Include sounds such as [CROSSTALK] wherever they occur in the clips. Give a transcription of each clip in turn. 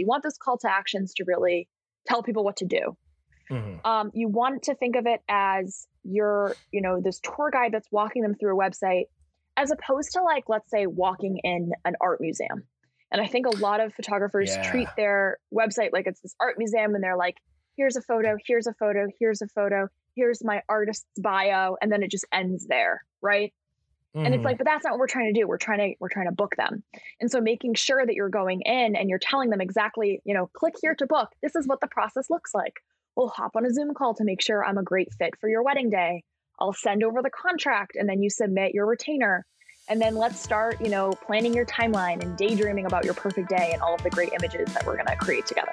You want those call to actions to really tell people what to do. Mm-hmm. Um, you want to think of it as your, you know, this tour guide that's walking them through a website, as opposed to like, let's say, walking in an art museum. And I think a lot of photographers yeah. treat their website like it's this art museum, and they're like, here's a photo, here's a photo, here's a photo, here's my artist's bio, and then it just ends there, right? Mm-hmm. And it's like, mm-hmm. but that's not what we're trying to do. We're trying to we're trying to book them. And so making sure that you're going in and you're telling them exactly, you know, click here to book. This is what the process looks like. We'll hop on a Zoom call to make sure I'm a great fit for your wedding day. I'll send over the contract and then you submit your retainer. And then let's start, you know, planning your timeline and daydreaming about your perfect day and all of the great images that we're going to create together.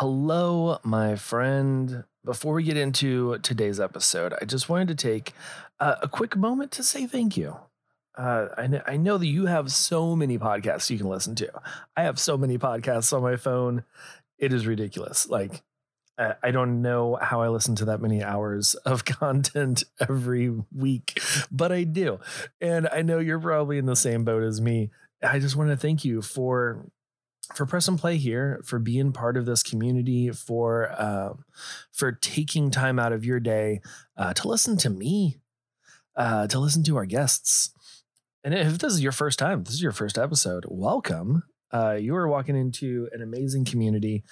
Hello, my friend. Before we get into today's episode, I just wanted to take uh, a quick moment to say thank you. Uh, I, know, I know that you have so many podcasts you can listen to. I have so many podcasts on my phone. It is ridiculous. Like, I, don't know how I listen to that many hours of [LAUGHS] content every week, but I do. And I know you're probably in the same boat as me. I just want to thank you for for press and play here, for being part of this community, for uh, for taking time out of your day uh, to listen to me, uh, to listen to our guests. And if this is your first time, this is your first episode, welcome. Uh, you are walking into an amazing community.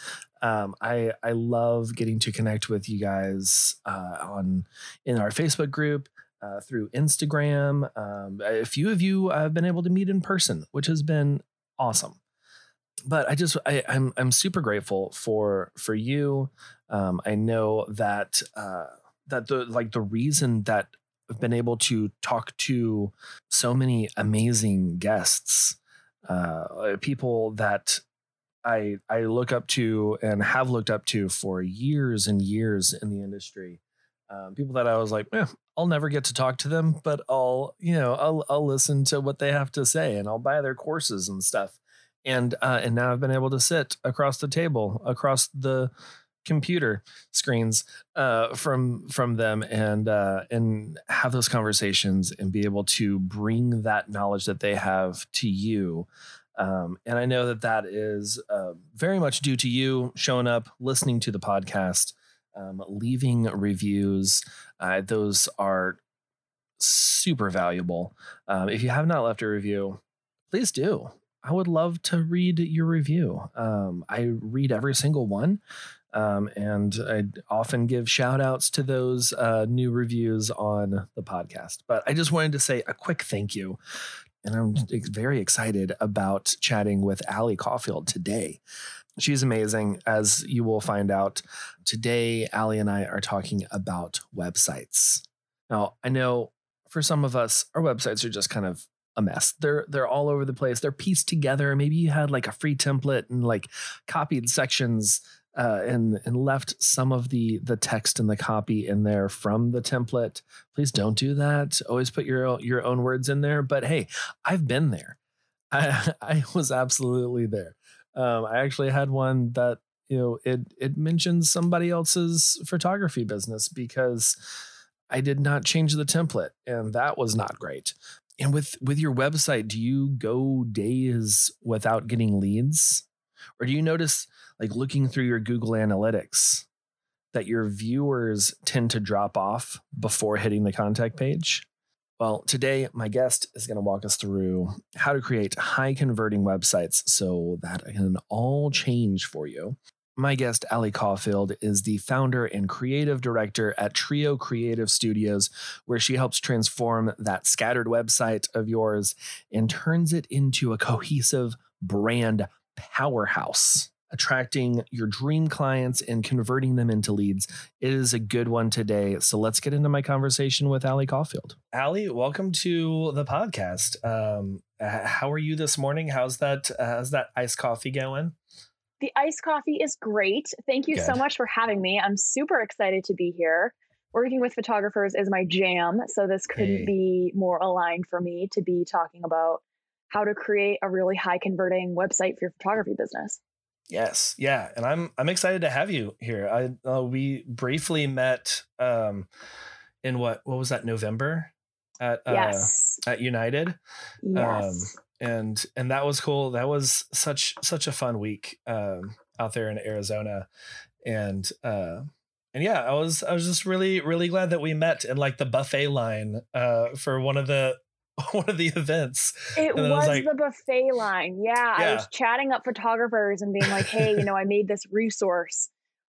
Um, I I love getting to connect with you guys uh, on in our Facebook group. Uh, through Instagram. Um, a few of you I've been able to meet in person, which has been awesome but I just I, I'm I'm super grateful for for you. Um, I know that uh, that the like the reason that I've been able to talk to so many amazing guests, uh, people that I I look up to and have looked up to for years and years in the industry. Um, people that I was like, eh, I'll never get to talk to them, but I'll you know I'll I'll listen to what they have to say and I'll buy their courses and stuff and uh, and now I've been able to sit across the table, across the computer screens uh, from from them, and uh, and have those conversations and be able to bring that knowledge that they have to you. Um, and I know that that is uh, very much due to you showing up, listening to the podcast, um, leaving reviews. Uh, those are super valuable. Um, if you have not left a review, please do. I would love to read your review. Um, I read every single one. Um, and I often give shout outs to those uh, new reviews on the podcast. But I just wanted to say a quick thank you. And I'm very excited about chatting with Allie Caulfield today. She's amazing, as you will find out. Today, Allie and I are talking about websites. Now, I know for some of us, our websites are just kind of a mess. They're they're all over the place. They're pieced together. Maybe you had like a free template and like copied sections uh, and and left some of the the text and the copy in there from the template. Please don't do that. Always put your your own words in there. But hey, I've been there. [LAUGHS] I I was absolutely there. Um, I actually had one that you know it it mentions somebody else's photography business because I did not change the template, and that was not great and with with your website do you go days without getting leads? Or do you notice like looking through your google analytics that your viewers tend to drop off before hitting the contact page? Well today my guest is going to walk us through how to create high converting websites so that can all change for you my guest, Ali Caulfield, is the founder and creative director at Trio Creative Studios, where she helps transform that scattered website of yours and turns it into a cohesive brand powerhouse. attracting your dream clients and converting them into leads. It is a good one today. So let's get into my conversation with Allie Caulfield. Allie, welcome to the podcast. Um, how are you this morning? How's that? Uh, how's that iced coffee going? The iced coffee is great. Thank you good. so much for having me. I'm super excited to be here. Working with photographers is my jam, so this couldn't hey. be more aligned for me to be talking about how to create a really high converting website for your photography business. Yes, yeah, and I'm I'm excited to have you here. I uh, we briefly met um in what what was that November at uh, yes. at United. Yes. Um, and and that was cool. That was such such a fun week um out there in Arizona and uh and yeah, I was I was just really really glad that we met in like the buffet line uh for one of the [LAUGHS] one of the events. It was, was like, the buffet line. Yeah, yeah, I was chatting up photographers and being like, "Hey, you know, I made this resource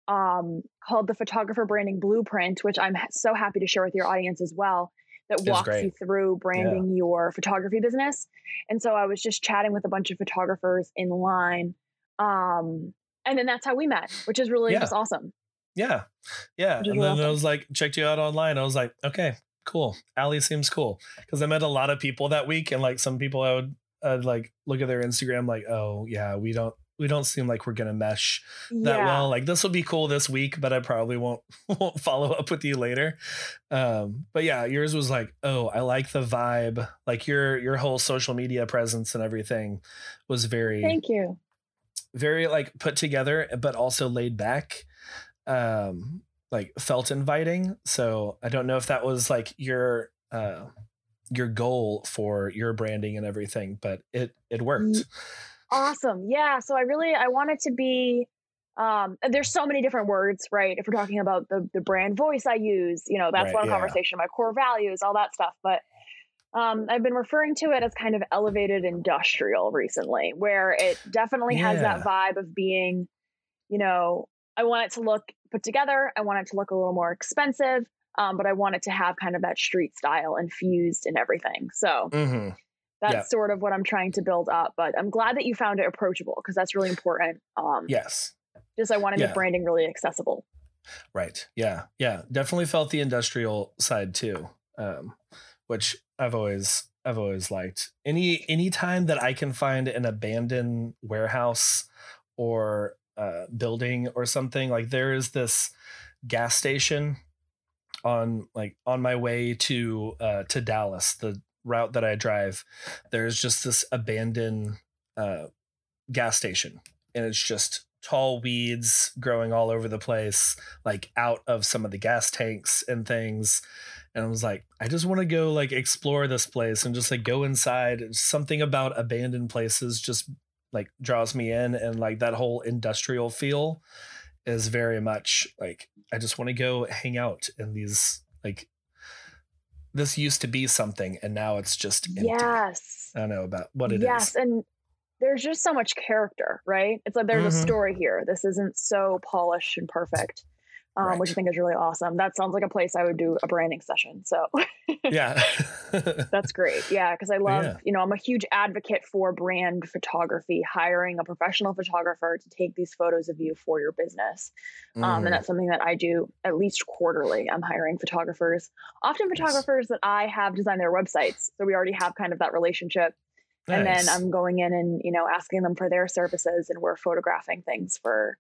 um, called the Photographer Branding Blueprint, which I'm so happy to share with your audience as well. That walks you through branding yeah. your photography business. And so I was just chatting with a bunch of photographers in line, um, and then that's how we met, which is really yeah. just awesome. Yeah, yeah. And then awesome. I was like, checked you out online. I was like, okay, cool. Allie seems cool because I met a lot of people that week, and like some people I would I'd like look at their Instagram like, oh yeah, we don't we don't seem like we're gonna mesh that yeah. well. Like this will be cool this week, but I probably won't [LAUGHS] won't follow up with you later. Um, but yeah, yours was like, oh, I like the vibe. Like your your whole social media presence and everything was very thank you. Very like put together, but also laid back. Um, like felt inviting. So I don't know if that was like your uh your goal for your branding and everything, but it it worked. Awesome. Yeah. So I really I wanted it to be um there's so many different words, right? If we're talking about the the brand voice I use, you know, that's right, one yeah. conversation, my core values, all that stuff. But um, I've been referring to it as kind of elevated industrial recently, where it definitely yeah. has that vibe of being, you know, I want it to look put together. I want it to look a little more expensive, um, but I want it to have kind of that street style infused in everything. So mm-hmm. That's yeah. sort of what I'm trying to build up. But I'm glad that you found it approachable because that's really important. Um, yes. Just I want to yeah. make branding really accessible. Right. Yeah. Yeah. Definitely felt the industrial side too, um, which I've always I've always liked. Any any time that I can find an abandoned warehouse or uh, building or something. Like there is this gas station on like on my way to uh, to Dallas, the route that I drive. There's just this abandoned uh, gas station, and it's just tall weeds growing all over the place, like out of some of the gas tanks and things. And I was like, I just want to go like explore this place and just like go inside. Something about abandoned places just like draws me in and like that whole industrial feel is very much like I just want to go hang out in these like this used to be something and now it's just empty. Yes. I don't know about what it yes, is. and there's just so much character, right? It's like there's mm-hmm. a story here. This isn't so polished and perfect um, right. which I think is really awesome. That sounds like a place I would do a branding session. So [LAUGHS] yeah, that's great. Yeah, because I love, yeah. you know, I'm a huge advocate for brand photography, hiring a professional photographer to take these photos of you for your business. Mm. Um, and mm-hmm. that's something that I do at least quarterly. I'm hiring photographers, often photographers yes. that I have designed their websites. So we already have kind of that relationship. Nice. And then I'm going in and, you know, asking them for their services and we're photographing things for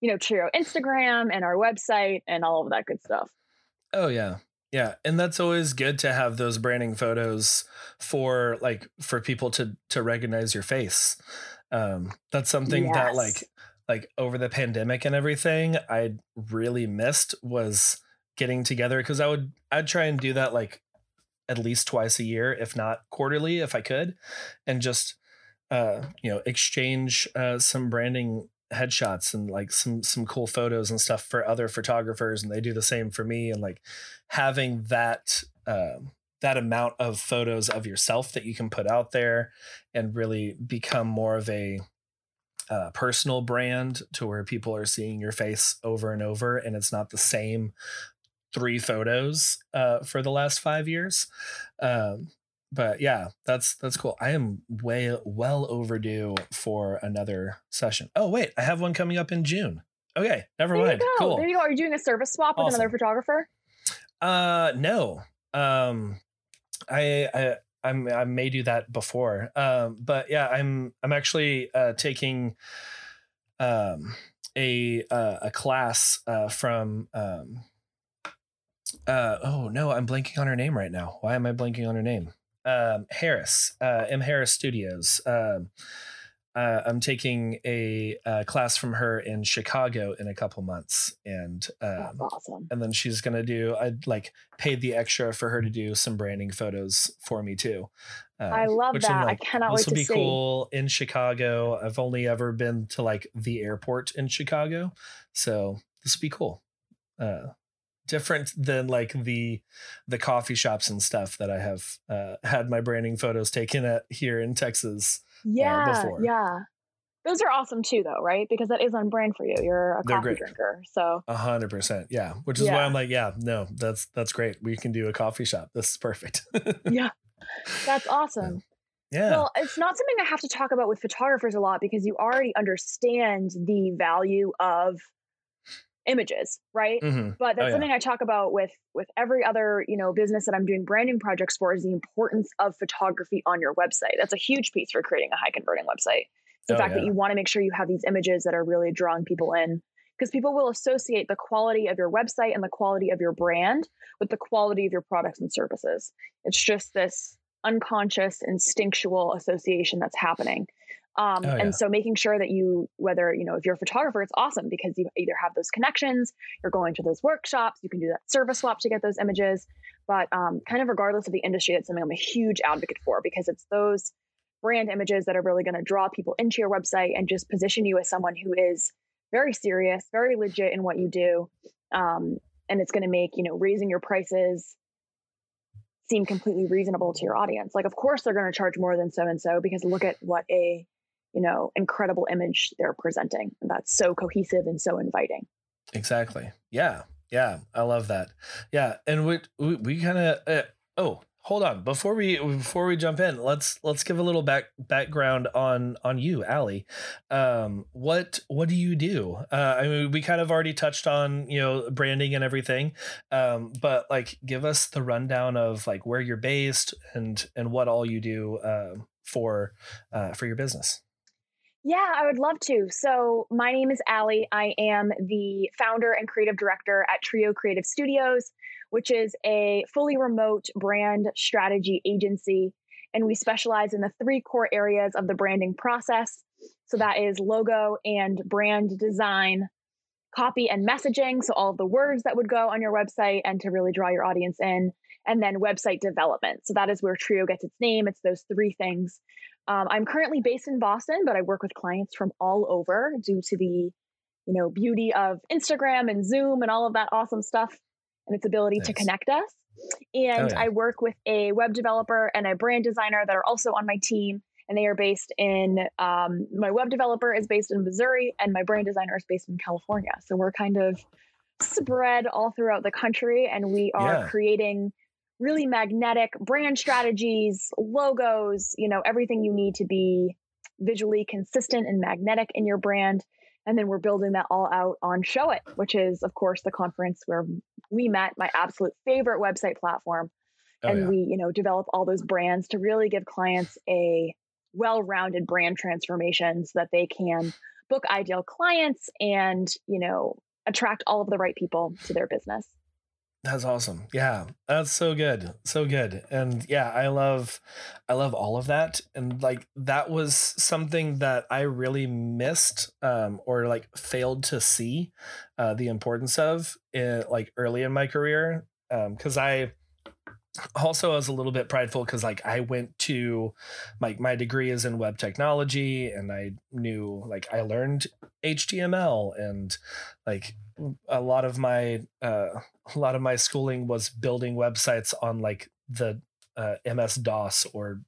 you know, Trio Instagram and our website and all of that good stuff. Oh yeah. Yeah, and that's always good to have those branding photos for like for people to to recognize your face. Um that's something yes. that like like over the pandemic and everything I really missed was getting together cuz I would I'd try and do that like at least twice a year if not quarterly if I could and just uh you know exchange uh some branding headshots and like some some cool photos and stuff for other photographers and they do the same for me and like having that uh, that amount of photos of yourself that you can put out there and really become more of a uh, personal brand to where people are seeing your face over and over and it's not the same three photos uh, for the last five years um, but yeah, that's that's cool. I am way well overdue for another session. Oh wait, I have one coming up in June. Okay, never there mind. Cool. There you go. Are you doing a service swap awesome. with another photographer? Uh, no. Um, I I I'm, I may do that before. Um, but yeah, I'm I'm actually uh, taking um a uh, a class uh, from um uh oh no, I'm blanking on her name right now. Why am I blanking on her name? Um, Harris, uh, M Harris Studios. Um, uh, I'm taking a, a, class from her in Chicago in a couple months, and um, awesome. And then she's gonna do. I like paid the extra for her to do some branding photos for me too. Um, I love that. Like, I cannot wait to see. This will be cool in Chicago. I've only ever been to like the airport in Chicago, so this will be cool. Uh, different than like the the coffee shops and stuff that I have uh, had my branding photos taken at here in Texas uh, yeah, uh, before. Yeah. Those are awesome too, though, right? Because that is on brand for you. You're a They're coffee great. drinker, so a hundred percent, yeah. Which is yeah. why I'm like, yeah, no, that's that's great. We can do a coffee shop. This is perfect. [LAUGHS] yeah, that's awesome. Yeah. Well, it's not something I have to talk about with photographers a lot because you already understand the value of images, right? Mm-hmm. But that's oh, something yeah. I talk about with with every other, you know, business that I'm doing branding projects for is the importance of photography on your website. That's a huge piece for creating a high converting website. the oh, fact yeah. that you want to make sure you have these images that are really drawing people in because people will associate the quality of your website and the quality of your brand with the quality of your products and services. It's just this unconscious instinctual association that's happening um, oh, yeah. And so making sure that you, whether, you know, if you're a photographer, it's awesome because you either have those connections, you're going to those workshops, you can do that service swap to get those images. But um, kind of regardless of the industry, that's something I'm a huge advocate for because it's those brand images that are really going to draw people into your website and just position you as someone who is very serious, very legit in what you do. Um, and it's going to make, you know, raising your prices seem completely reasonable to your audience. Like, of course, they're going to charge more than so and so because look at what a you know incredible image they're presenting and that's so cohesive and so inviting. Exactly. Yeah. Yeah. I love that. Yeah. And we we, we kind of uh, oh hold on. Before we before we jump in let's let's give a little back background on on you ali um what what do you do? Uh i mean we kind of already touched on you know branding and everything um but like give us the rundown of like where you're based and and what all you do uh, for uh for your business yeah, I would love to. So, my name is Ali. I am the founder and creative director at Trio Creative Studios, which is a fully remote brand strategy agency. And we specialize in the three core areas of the branding process. So, that is logo and brand design, copy and messaging. So, all the words that would go on your website and to really draw your audience in. And then website development. So, that is where Trio gets its name. It's those three things. Um, I'm currently based in Boston, but I work with clients from all over due to the, you know, beauty of Instagram and Zoom and all of that awesome stuff and its ability nice. to connect us. And oh, yeah. I work with a web developer and a brand designer that are also on my team. And they are based in, um, my web developer is based in Missouri and my brand designer is based in California. So we're kind of spread all throughout the country and we are yeah. creating really magnetic brand strategies, logos, you know, everything you need to be visually consistent and magnetic in your brand. And then we're building that all out on Showit, which is, of course, the conference where we met, my absolute favorite website platform. Oh, and yeah. we, you know, develop all those brands to really give clients a well-rounded brand transformation so that they can book ideal clients and, you know, attract all of the right people to their business. That's awesome. Yeah. That's so good. So good. And yeah, I love I love all of that and like that was something that I really missed um or like failed to see uh the importance of in, like early in my career um cuz I also I was a little bit prideful because like I went to like my degree is in web technology and I knew like I learned HTML and like a lot of my uh, a lot of my schooling was building websites on like the uh, MS DOS or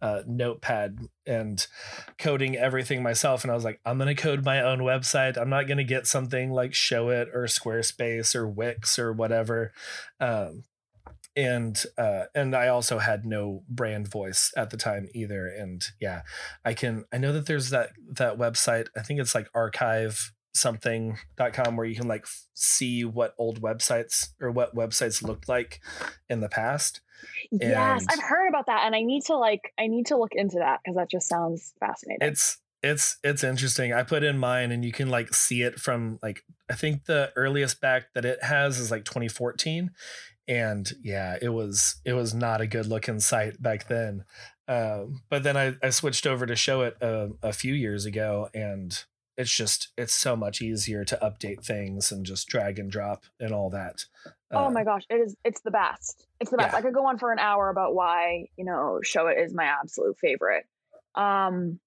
uh, Notepad and coding everything myself. And I was like, I'm gonna code my own website. I'm not gonna get something like Showit or Squarespace or Wix or whatever. Um, and uh and i also had no brand voice at the time either and yeah i can i know that there's that that website i think it's like archive something.com where you can like see what old websites or what websites looked like in the past yes i've heard about that and i need to like i need to look into that because that just sounds fascinating. It's it's it's interesting i put in mine and you can like see it from like i think the earliest back that it has is like 2014 and yeah it was it was not a good looking site back then um, but then I, I switched over to Showit a, a few years ago and it's just it's so much easier to update things and just drag and drop and all that oh my um, gosh it is it's the best it's the best yeah. i could go on for an hour about why you know Showit is my absolute favorite um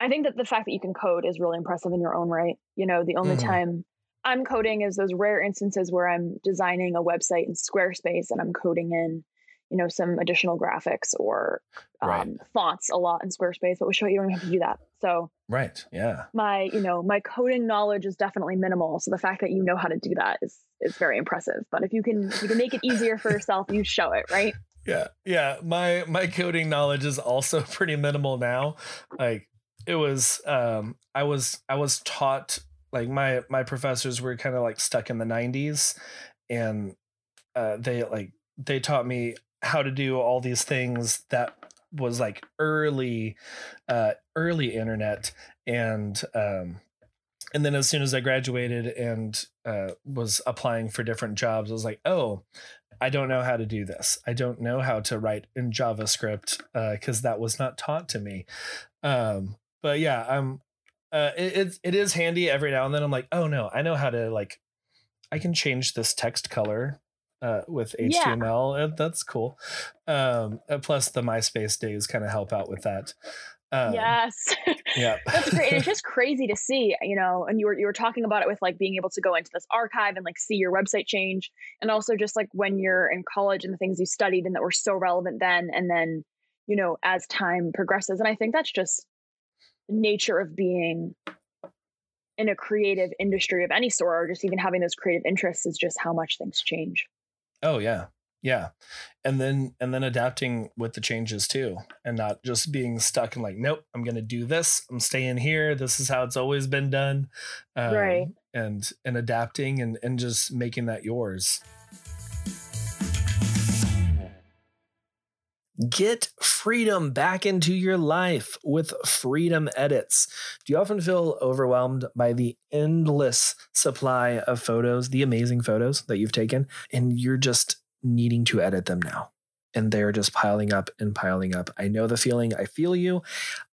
i think that the fact that you can code is really impressive in your own right you know the only mm-hmm. time i'm coding is those rare instances where i'm designing a website in squarespace and i'm coding in you know some additional graphics or um, right. fonts a lot in Squarespace, but with Show you don't have to do that. So right, yeah, my you know my coding knowledge is definitely minimal. So the fact that you know how to do that is is very impressive. But if you can if you can make it easier for yourself, you show it right? [LAUGHS] Yeah, yeah. My my coding knowledge is also [LAUGHS] pretty minimal now. Like it was, um, I was I was taught like my my professors were kind of like stuck in the 90s and uh, they like they taught me how to do all these things that was like early uh early internet and um and then as soon as I graduated and uh, was applying for different jobs, I was like, oh, I don't know how to do this. I don't know how to write in JavaScript because uh, that was not taught to me. Um, but yeah, I'm. Uh, it, it is handy every now and then. I'm like, oh no, I know how to like. I can change this text color uh, with HTML. Yeah. That's cool. Um, uh, plus, the MySpace days kind of help out with that. Um, yes. [LAUGHS] Yeah. That's great. it's [LAUGHS] just crazy to see, you know, and you were you were talking about it with like being able to go into this archive and like see your website change. And also just like when you're in college and the things you studied and that were so relevant then and then, you know, as time progresses. And I think that's just nature of being in a creative industry of any sort or just even having those creative interests is just how much things change. Oh yeah. Yeah. And then and then adapting with the changes too and not just being stuck and like nope, I'm going to do this. I'm staying here. This is how it's always been done. Um, right. and and adapting and and just making that yours. Get freedom back into your life with Freedom Edits. Do you often feel overwhelmed by the endless supply of photos, the amazing photos that you've taken, and you're just needing to edit them now? And they're just piling up and piling up. I know the feeling. I feel you.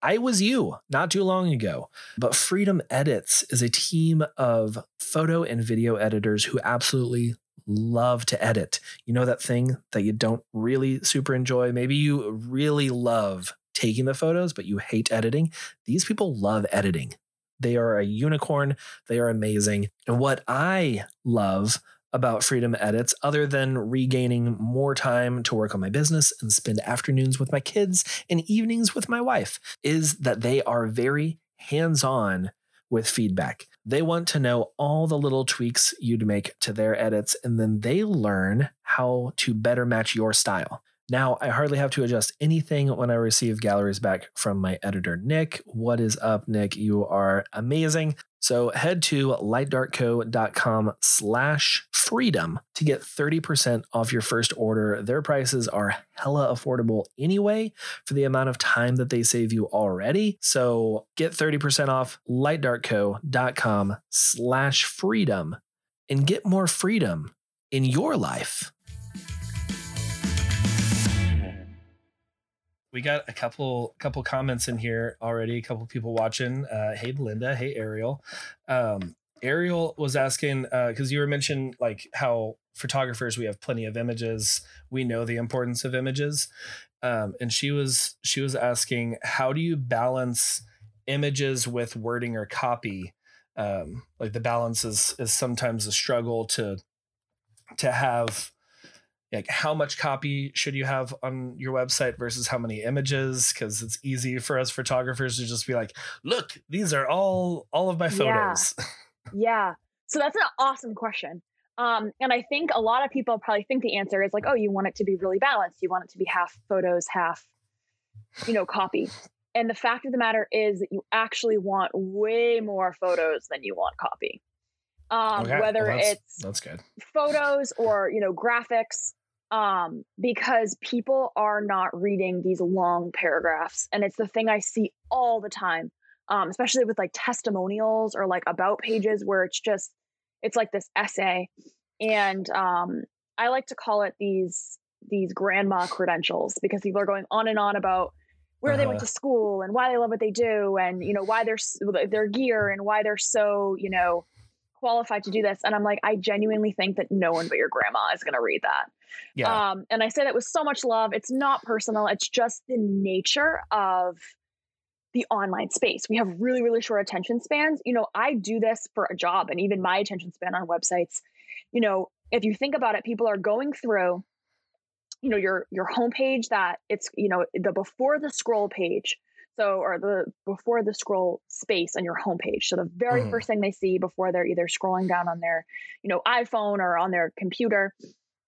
I was you not too long ago. But Freedom Edits is a team of photo and video editors who absolutely love to edit. You know that thing that you don't really super enjoy? Maybe you really love taking the photos, but you hate editing. These people love editing. They are a unicorn. They are amazing. And what I love about Freedom Edits, other than regaining more time to work on my business and spend afternoons with my kids and evenings with my wife, is that they are very hands on with feedback. They want to know all the little tweaks you'd make to their edits, and then they learn how to better match your style. Now, I hardly have to adjust anything when I receive galleries back from my editor, Nick. What is up, Nick? You are amazing. So head to lightdarkco.com slash freedom to get 30% off your first order. Their prices are hella affordable anyway for the amount of time that they save you already. So get 30% off lightdarkco.com slash freedom and get more freedom in your life. We got a couple couple comments in here already. A couple people watching. Uh, hey, Belinda. Hey, Ariel. Um, Ariel was asking because uh, you were mentioning like how photographers we have plenty of images. We know the importance of images, um, and she was she was asking how do you balance images with wording or copy? Um, like the balance is is sometimes a struggle to to have like how much copy should you have on your website versus how many images because it's easy for us photographers to just be like look these are all all of my photos yeah, yeah. so that's an awesome question Um, and I think a lot of people probably think the answer is like, oh, you want it to be really balanced. You want it to be half photos, half, you know, copy. And the fact of the matter is that you actually want way more photos than you want copy. Um, okay. whether well, that's, it's that's good photos or you know graphics um, because people are not reading these long paragraphs. And it's the thing I see all the time, um, especially with like testimonials or like about pages where it's just, it's like this essay. And um, I like to call it these these grandma credentials because people are going on and on about where uh-huh. they went uh-huh. to school and why they love what they do and you know why they're their gear and why they're so you know qualified to do this and i'm like i genuinely think that no one but your grandma is going to read that yeah. Um, and I say that with so much love. It's not personal. It's just the nature of the online space. We have really, really short attention spans. You know, I do this for a job and even my attention span on websites, you know, if you think about it, people are going through, you know, your your homepage that it's, you know, the before the scroll page. So or the before the scroll space on your homepage. So the very mm. first thing they see before they're either scrolling down on their, you know, iPhone or on their computer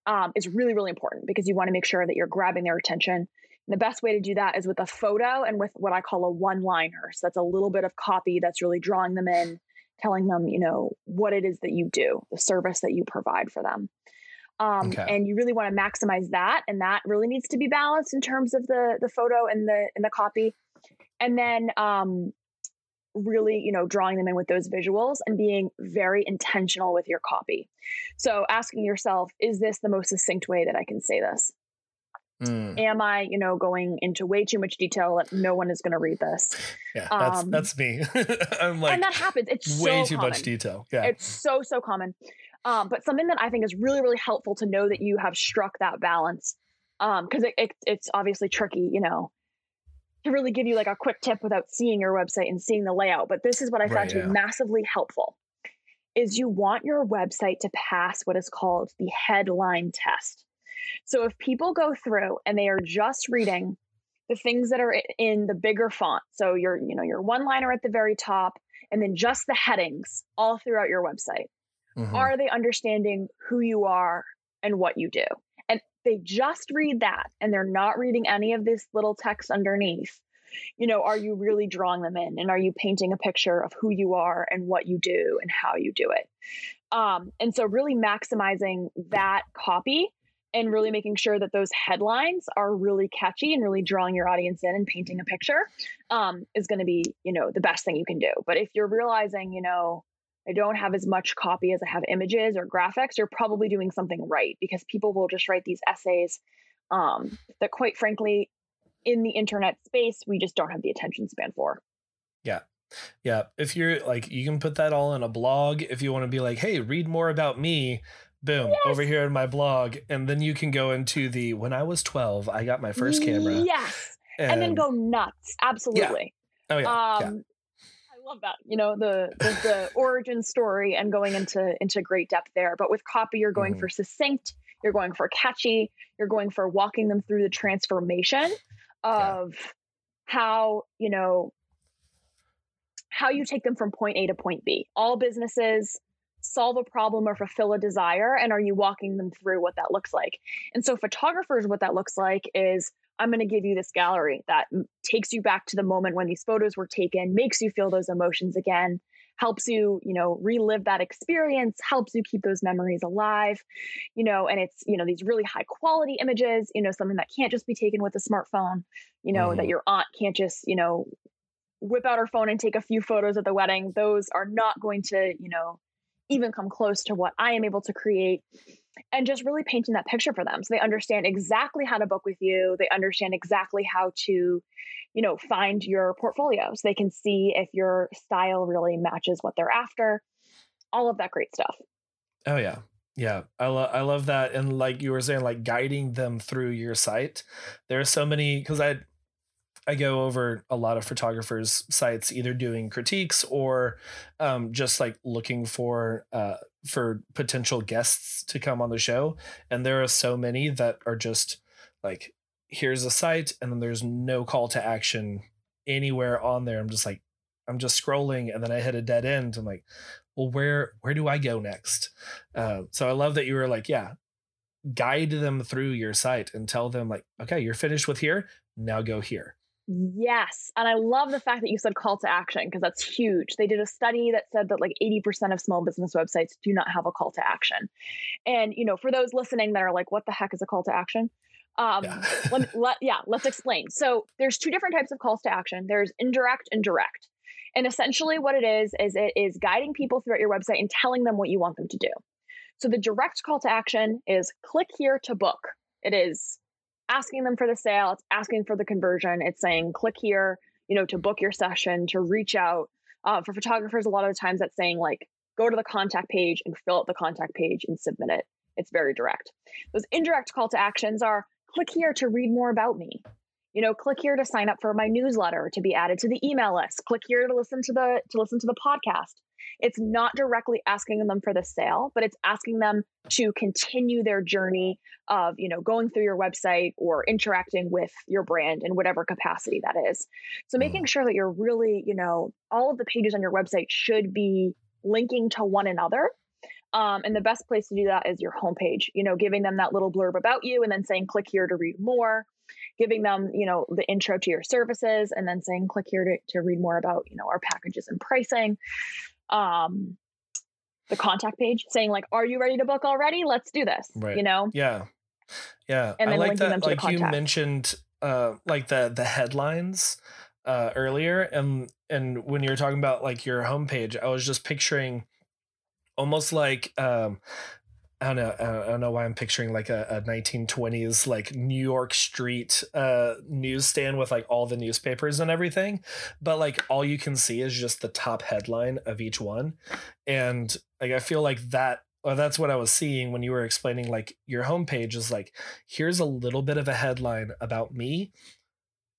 um, is really, really important because you want to make sure that you're grabbing their attention. And the best way to do that is with a photo and with what I call a one liner. So that's a little bit of copy that's really drawing them in, telling them, you know, what it is that you do, the service that you provide for them. Um, okay. And you really want to maximize that, and that really needs to be balanced in terms of the the photo and the and the copy. And then um, really, you know, drawing them in with those visuals and being very intentional with your copy. So asking yourself, is this the most succinct way that I can say this? Mm. Am I, you know, going into way too much detail that no one is going to read this? Yeah, that's um, that's me. [LAUGHS] I'm like, and that happens. It's way so too common. much detail. Yeah, it's so so common. Um, but something that I think is really really helpful to know that you have struck that balance, um, because it, it, it's obviously tricky, you know, to really give you like a quick tip without seeing your website and seeing the layout. But this is what I found right, to yeah. be massively helpful is you want your website to pass what is called the headline test. So if people go through and they are just reading the things that are in the bigger font, so your you know your one liner at the very top and then just the headings all throughout your website, mm-hmm. are they understanding who you are and what you do? They just read that and they're not reading any of this little text underneath, you know, are you really drawing them in? And are you painting a picture of who you are and what you do and how you do it? Um, and so, really maximizing that copy and really making sure that those headlines are really catchy and really drawing your audience in and painting a picture um, is going to be, you know, the best thing you can do. But if you're realizing, you know, I don't have as much copy as I have images or graphics, you're probably doing something right because people will just write these essays um, that, quite frankly, in the internet space, we just don't have the attention span for. Yeah. Yeah. If you're like, you can put that all in a blog if you want to be like, hey, read more about me. Boom, yes. over here in my blog. And then you can go into the when I was 12, I got my first camera. Yes. And, and then go nuts. Absolutely. Yeah. Oh, yeah. Um, yeah love that. You know, the, the, the origin story and going into into great depth there. But with copy, you're going mm. for succinct, you're going for catchy, you're going for walking them through the transformation of yeah. how, you know, how you take them from point A to point B. All businesses solve a problem or fulfill a desire and are you walking them through what that looks like and so photographers what that looks like is I'm going to give you this gallery that takes you back to the moment when these photos were taken, makes you feel those emotions again, helps you, you know, relive that experience, helps you keep those memories alive, you know, and it's, you know, these really high quality images, you know, something that can't just be taken with a smartphone, you know, mm-hmm. that your aunt can't just, you know, whip out her phone and take a few photos at the wedding. Those are not going to, you know, even come close to what I am able to create and just really painting that picture for them. So they understand exactly how to book with you. They understand exactly how to you know find your portfolio so they can see if your style really matches what they're after. All of that great stuff. Oh yeah. Yeah. I love i love that. And like you were saying like guiding them through your site. There are so many because i I go over a lot of photographers' sites, either doing critiques or um, just like looking for uh, for potential guests to come on the show. And there are so many that are just like, here's a site, and then there's no call to action anywhere on there. I'm just like, I'm just scrolling and then I hit a dead end. I'm like, well, where where do I go next? Uh, so I love that you were like, yeah, guide them through your site and tell them like, okay, you're finished with here. Now go here. Yes. And I love the fact that you said call to action because that's huge. They did a study that said that like 80% of small business websites do not have a call to action. And, you know, for those listening that are like, what the heck is a call to action? Um, yeah. [LAUGHS] let, let, yeah, let's explain. So there's two different types of calls to action. There's indirect and direct. And essentially what it is, is it is guiding people throughout your website and telling them what you want them to do. So the direct call to action is click here to book. It is asking them for the sale, it's asking for the conversion, it's saying click here, you know, to book your session, to reach out. Uh, for photographers, a lot of the times that's saying like go to the contact page and fill out the contact page and submit it. It's very direct. Those indirect call to actions are click here to read more about me. You know, click here to sign up for my newsletter, to be added to the email list. Click here to listen to the to listen to the podcast it's not directly asking them for the sale, but it's asking them to continue their journey of, you know, going through your website or interacting with your brand in whatever capacity that is. So making mm. sure that you're really, you know, all of the pages on your website should be linking to one another. Um, and the best place to do that is your homepage, you know, giving them that little blurb about you and then saying, click here to read more giving them you know the intro to your services and then saying click here to, to read more about you know our packages and pricing um the contact page saying like are you ready to book already? Let's do this right. you know? Yeah. Yeah. And then I like that, them to like you mentioned uh like the the headlines uh earlier and and when you were talking about like your homepage i was just picturing almost like um I don't know. I don't know why I'm picturing like a, a 1920s like New York street uh, newsstand with like all the newspapers and everything, but like all you can see is just the top headline of each one, and like I feel like that. Well, that's what I was seeing when you were explaining like your homepage is like here's a little bit of a headline about me.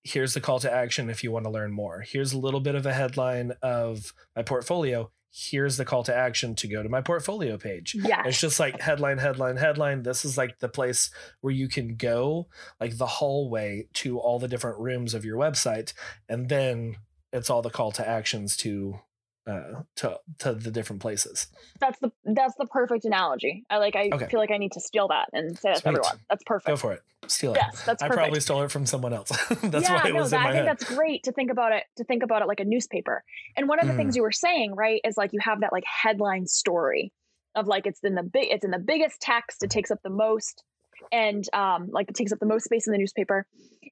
Here's the call to action if you want to learn more. Here's a little bit of a headline of my portfolio here's the call to action to go to my portfolio page. Yeah. It's just like headline, headline, headline. This is like the place where you can go, like the hallway to all the different rooms of your website. And then it's all the call to actions to uh, to to the different places. That's the that's the perfect analogy. I like. I okay. feel like I need to steal that and say that to everyone. That's perfect. Go for it. Steal it. Yes, that's. Perfect. I probably stole it from someone else. [LAUGHS] that's yeah, why it no, was that, in my I think head. that's great to think about it. To think about it like a newspaper. And one of the mm. things you were saying, right, is like you have that like headline story of like it's in the big it's in the biggest text. It takes up the most and um, like it takes up the most space in the newspaper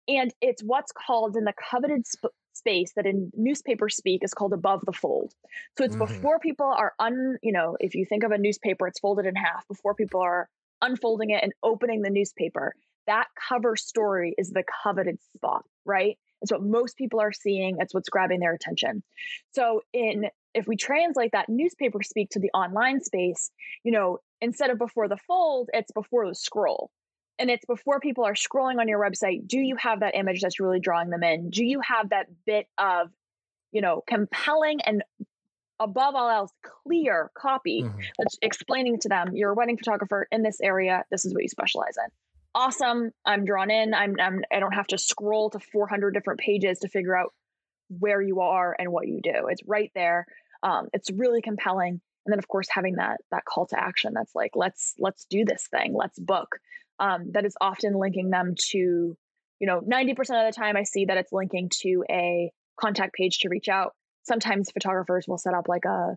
and it's what's called in the coveted sp- space that in newspaper speak is called above the fold. So it's mm-hmm. before people are un, you know, if you think of a newspaper, it's folded in half before people are unfolding it and opening the newspaper. That cover story is the coveted spot, right? It's what most people are seeing. It's what's grabbing their attention. So in if we translate that newspaper speak to the online space, you know, instead of before the fold, it's before the scroll and it's before people are scrolling on your website do you have that image that's really drawing them in? Do you have that bit of you know compelling and above all else clear copy mm-hmm. that's explaining to them you're a wedding photographer in this area. This is what you specialize in. Awesome. I'm drawn in. I'm, I'm i don't have to scroll to 400 different pages to figure out where you are and what you do. It's right there. Um, it's really compelling. And then of course having that that call to action that's like let's let's do this thing. Let's book um, that is often linking them to, you know, 90% of the time I see that it's linking to a contact page to reach out. Sometimes photographers will set up like a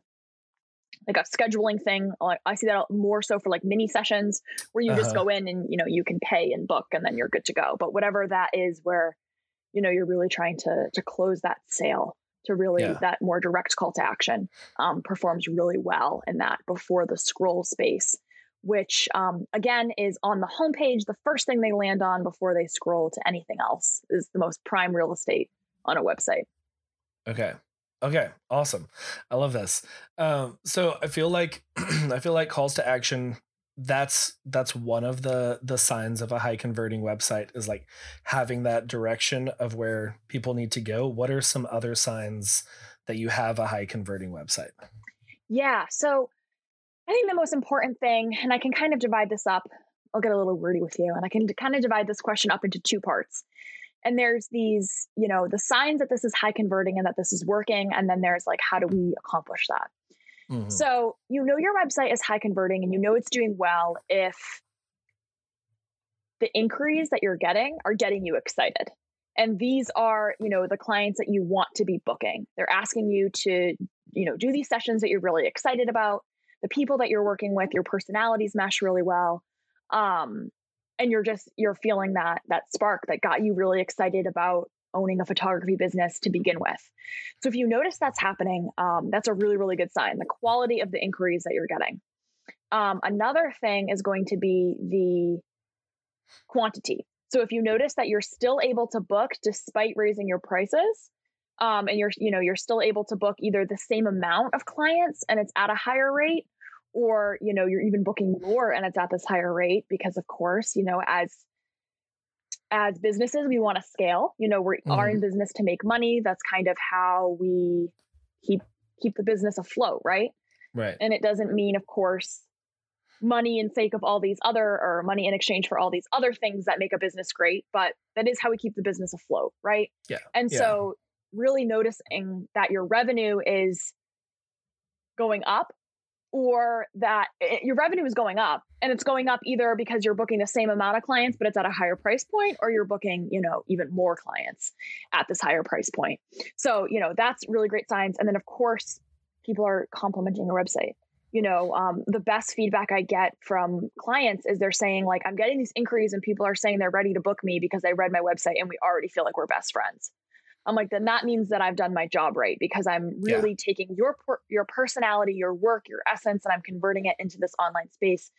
like a scheduling thing. I see that more so for like mini sessions where you uh-huh. just go in and you know you can pay and book and then you're good to go. But whatever that is, where you know you're really trying to to close that sale, to really yeah. that more direct call to action um, performs really well in that before the scroll space which um, again is on the homepage. The first thing they land on before they scroll to anything else is the most prime real estate on a website. Okay. Okay. Awesome. I love this. Um, so I feel like [CLEARS THROAT] I feel like calls to action. That's that's one of the the signs of a high converting website is like having that direction of where people need to go. What are some other signs that you have a high converting website? Yeah. So I think the most important thing, and I can kind of divide this up, I'll get a little wordy with you, and I can kind of divide this question up into two parts. and there's these you know the signs that this is high converting and that this is working and then there's like how do we accomplish that mm-hmm. so you know your website is high converting and you know it's doing well if the inquiries that you're getting are getting you excited and these are you know the clients that you want to be booking they're asking you to you know do these sessions that you're really excited about the people that you're working with your personalities mesh really well um, and you're just you're feeling that that spark that got you really excited about owning a photography business to begin with. So if you notice that's happening um, that's a really really good sign the quality of the inquiries that you're getting. Um, another thing is going to be the quantity. So if you notice that you're still able to book despite raising your prices um, and you're you know you're still able to book either the same amount of clients and it's at a higher rate or you know you're even booking more and it's at this higher rate because of course you know as as businesses we want to scale you know we mm. are in mm-hmm. business to make money that's kind of how we keep keep the business afloat right right and it doesn't mean of course money in sake of all these other or money in exchange for all these other things that make a business great but that is how we keep the business afloat right yeah and yeah. so really noticing that your revenue is going up or that it, your revenue is going up and it's going up either because you're booking the same amount of clients but it's at a higher price point or you're booking you know even more clients at this higher price point. So you know that's really great signs. And then of course people are complimenting your website. You know um, the best feedback i get from clients is they're saying like i'm getting these inquiries and people are saying they're ready to book me because they read my website and we already feel like we're best friends I'm like, then that means that I've done my job right because I'm really yeah. taking your your personality, your work, your essence, and I'm converting it into this online space.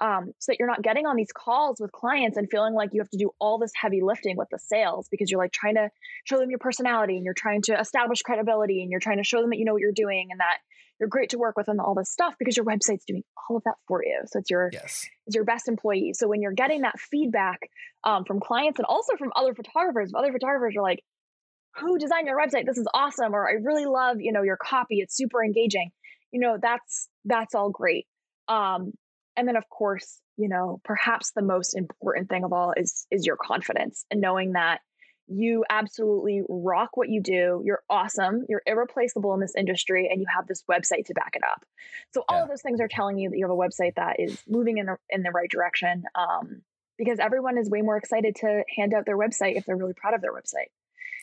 Um, so that you're not getting on these calls with clients and feeling like you have to do all this heavy lifting with the sales because you're like trying to show them your personality and you're trying to establish credibility and you're trying to show them that you know what you're doing and that you're great to work with and all this stuff because your website's doing all of that for you. So it's your yes. it's your best employee. So when you're getting that feedback um, from clients and also from other photographers, other photographers are like, who designed your website? This is awesome or i really love you know your copy. It's super engaging. You know that's that's all great. Um and then of course you know perhaps the most important thing of all is is your confidence and knowing that you absolutely rock what you do. You're awesome. You're irreplaceable in this industry and you have this website to back it up. So all yeah. of those things are telling you that you have a website that is moving in the, in the right direction um, because everyone is way more excited to hand out their website if they're really proud of their website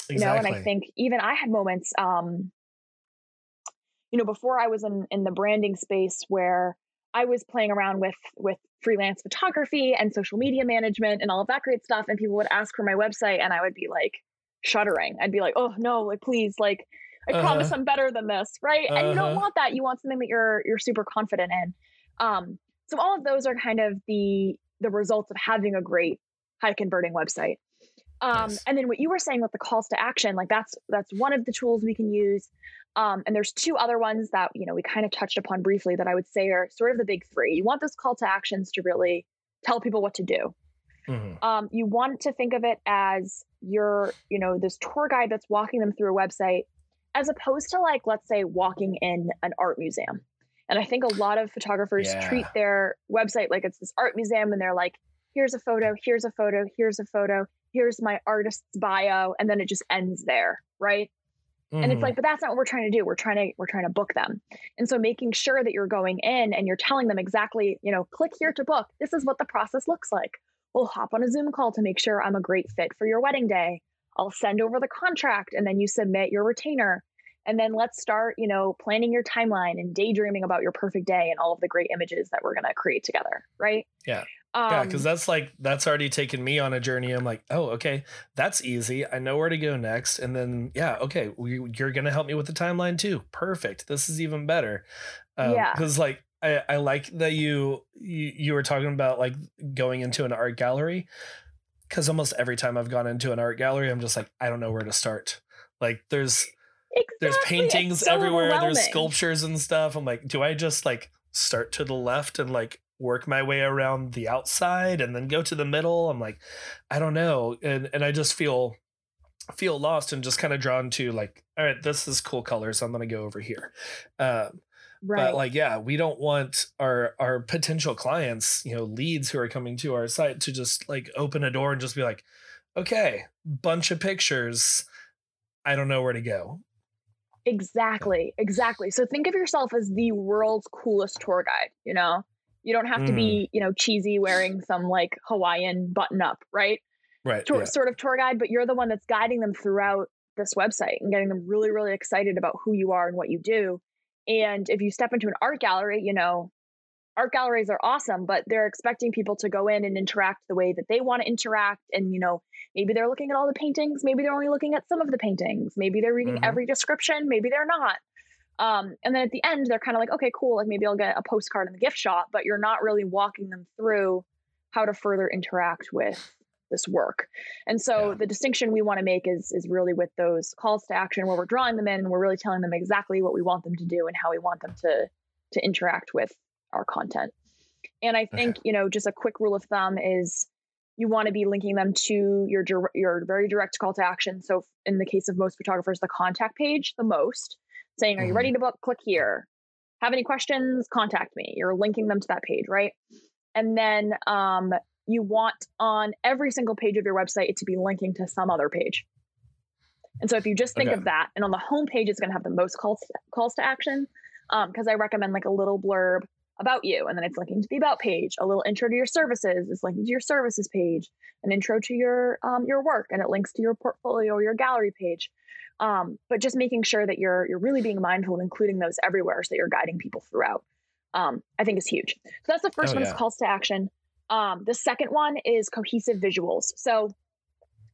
Exactly. You know, and I think even I had moments, um, you know, before I was in in the branding space where I was playing around with with freelance photography and social media management and all of that great stuff, and people would ask for my website, and I would be like shuddering. I'd be like, "Oh no, like please, like I uh-huh. promise I'm better than this, right?" Uh-huh. And you don't uh-huh. want that. You want something that you're you're super confident in. Um, so all of those are kind of the the results of having a great high converting website. Um, yes. And then what you were saying with the calls to action, like that's that's one of the tools we can use. Um, and there's two other ones that you know we kind of touched upon briefly that I would say are sort of the big three. You want those call to actions to really tell people what to do. Mm-hmm. Um, you want to think of it as your, you know, this tour guide that's walking them through a website, as opposed to like, let's say, walking in an art museum. And I think a lot of photographers yeah. treat their website like it's this art museum, and they're like, here's a photo, here's a photo, here's a photo, here's my artist's bio and then it just ends there right? Mm-hmm. and it's mm-hmm. like but that's not what we're trying to do. We're trying to we're trying to book them. And so making sure that you're going in and you're telling them exactly you know click here to book. This is what the process looks like. We'll hop on a zoom call to make sure i'm a great fit for your wedding day. I'll send over the contract and then you submit your retainer. And then let's start you know planning your timeline and daydreaming about your perfect day and all of the great images that we're going to create together right? Yeah um, yeah, because that's like that's already taken me on a journey. I'm like, oh, okay, that's easy. I know where to go next, and then yeah, okay, we, you're gonna help me with the timeline too. Perfect. This is even better. Um, yeah, because like I, I like that you, you you were talking about like going into an art gallery. Because almost every time I've gone into an art gallery, I'm just like, I don't know where to start. Like there's exactly. there's paintings so everywhere. There's sculptures and stuff. I'm like, do I just like start to the left and like work my way around the outside and then go to the middle. I'm like, I don't know. And and I just feel feel lost and just kind of drawn to like, all right, this is cool colors. I'm gonna go over here. Um, right. But like, yeah, we don't want our our potential clients, you know, leads who are coming to our site to just like open a door and just be like, okay, bunch of pictures. I don't know where to go. Exactly, exactly. So think of yourself as the world's coolest tour guide, you know? You don't have to be, mm. you know, cheesy wearing some like Hawaiian button up, right? Right. Tour, yeah. Sort of tour guide, but you're the one that's guiding them throughout this website and getting them really, really excited about who you are and what you do. And if you step into an art gallery, you know, art galleries are awesome, but they're expecting people to go in and interact the way that they want to interact. And, you know, maybe they're looking at all the paintings, maybe they're only looking at some of the paintings, maybe they're reading mm-hmm. every description, maybe they're not. Um, and then at the end, they're kind of like, okay, cool, like maybe I'll get a postcard in the gift shop, but you're not really walking them through how to further interact with this work. And so yeah. the distinction we want to make is is really with those calls to action where we're drawing them in and we're really telling them exactly what we want them to do and how we want them to to interact with our content. And I think, okay. you know, just a quick rule of thumb is you want to be linking them to your your very direct call to action. So in the case of most photographers, the contact page the most, saying, "Are you ready mm-hmm. to book? Click here. Have any questions? Contact me." You're linking them to that page, right? And then um, you want on every single page of your website it to be linking to some other page. And so if you just think okay. of that, and on the home page, it's going to have the most calls to, calls to action because um, I recommend like a little blurb about you, and then it's linking to the about page. A little intro to your services is linking to your services page. An intro to your um, your work, and it links to your portfolio or your gallery page. Um, but just making sure that you're you're really being mindful of including those everywhere, so that you're guiding people throughout. Um, I think is huge. So that's the first oh, one yeah. is calls to action. Um, the second one is cohesive visuals. So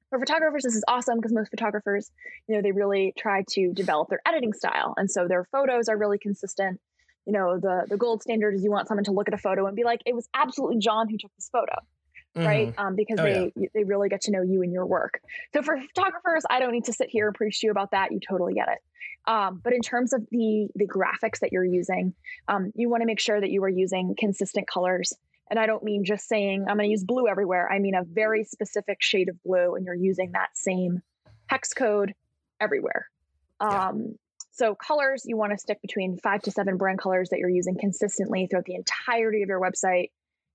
for photographers, this is awesome because most photographers, you know, they really try to develop their editing style, and so their photos are really consistent. You know, the the gold standard is you want someone to look at a photo and be like, "It was absolutely John who took this photo." Mm-hmm. right? Um, because oh, they yeah. they really get to know you and your work. So for photographers, I don't need to sit here and preach to you about that. You totally get it. Um, but in terms of the the graphics that you're using, um, you want to make sure that you are using consistent colors and I don't mean just saying I'm going to use blue everywhere. I mean a very specific shade of blue, and you're using that same hex code everywhere. Yeah. Um, so colors, you want to stick between five to seven brand colors that you're using consistently throughout the entirety of your website.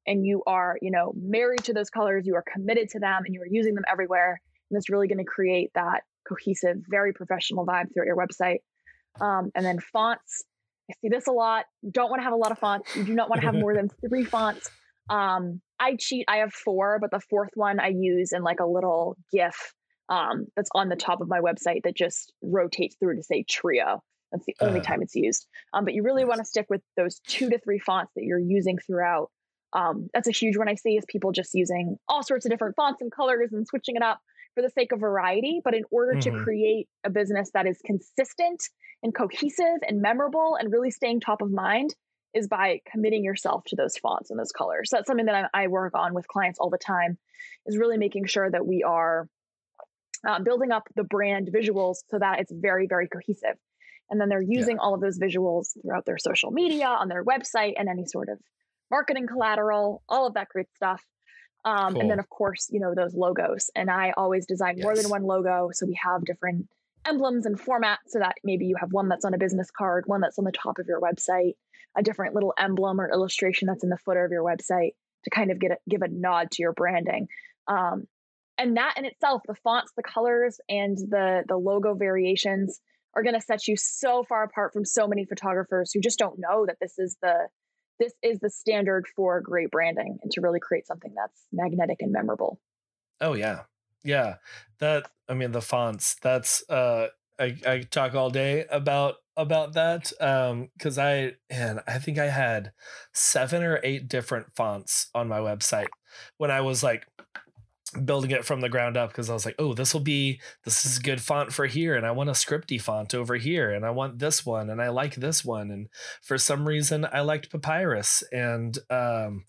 And you are, you know, married to those colors, you are committed to them and you are using them everywhere. And it's really going to create that cohesive, very professional vibe throughout your website. Um, and then fonts, I see this a lot. You don't want to have a lot of fonts. You do not want to have more than [LAUGHS] three fonts. Um, I cheat. I have four, but the fourth one I use in like a little GIF um, that's on the top of my website that just rotates through to say trio. That's the only uh, time it's used. Um, but you really want to stick with those two to three fonts that you're using throughout. Um, that's a huge one I see is people just using all sorts of different fonts and colors and switching it up for the sake of variety. But in order mm-hmm. to create a business that is consistent and cohesive and memorable and really staying top of mind, is by committing yourself to those fonts and those colors. So that's something that I, I work on with clients all the time is really making sure that we are uh, building up the brand visuals so that it's very, very cohesive. And then they're using yeah. all of those visuals throughout their social media, on their website, and any sort of marketing collateral, all of that great stuff. Um, cool. And then, of course, you know, those logos. And I always design yes. more than one logo. So we have different emblems and formats so that maybe you have one that's on a business card, one that's on the top of your website, a different little emblem or illustration that's in the footer of your website to kind of get a, give a nod to your branding. Um, and that in itself, the fonts, the colors, and the the logo variations are going to set you so far apart from so many photographers who just don't know that this is the this is the standard for great branding and to really create something that's magnetic and memorable. Oh yeah. Yeah. That I mean the fonts, that's uh I, I talk all day about about that um because i and i think i had seven or eight different fonts on my website when i was like building it from the ground up because i was like oh this will be this is a good font for here and i want a scripty font over here and i want this one and i like this one and for some reason i liked papyrus and um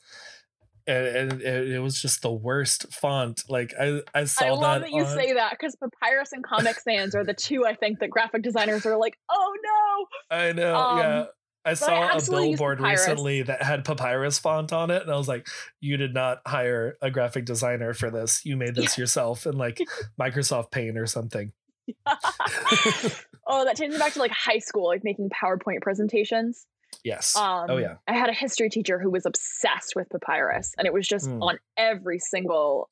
and, and it, was just the worst font. Like I, I saw I love that. that you on... say that because Papyrus and Comic Sans are the two I think that graphic designers are like, oh no. I know. Um, yeah. I saw I a billboard recently that had papyrus font on it, and I was like, "You did not hire a graphic designer for this. You made this yeah. yourself in like [LAUGHS] Microsoft Paint or something." [LAUGHS] oh, that takes me back to like high school, like making PowerPoint presentations. Yes. Oh, um, oh yeah. I had a history teacher who was obsessed with papyrus, and it was just mm. on every single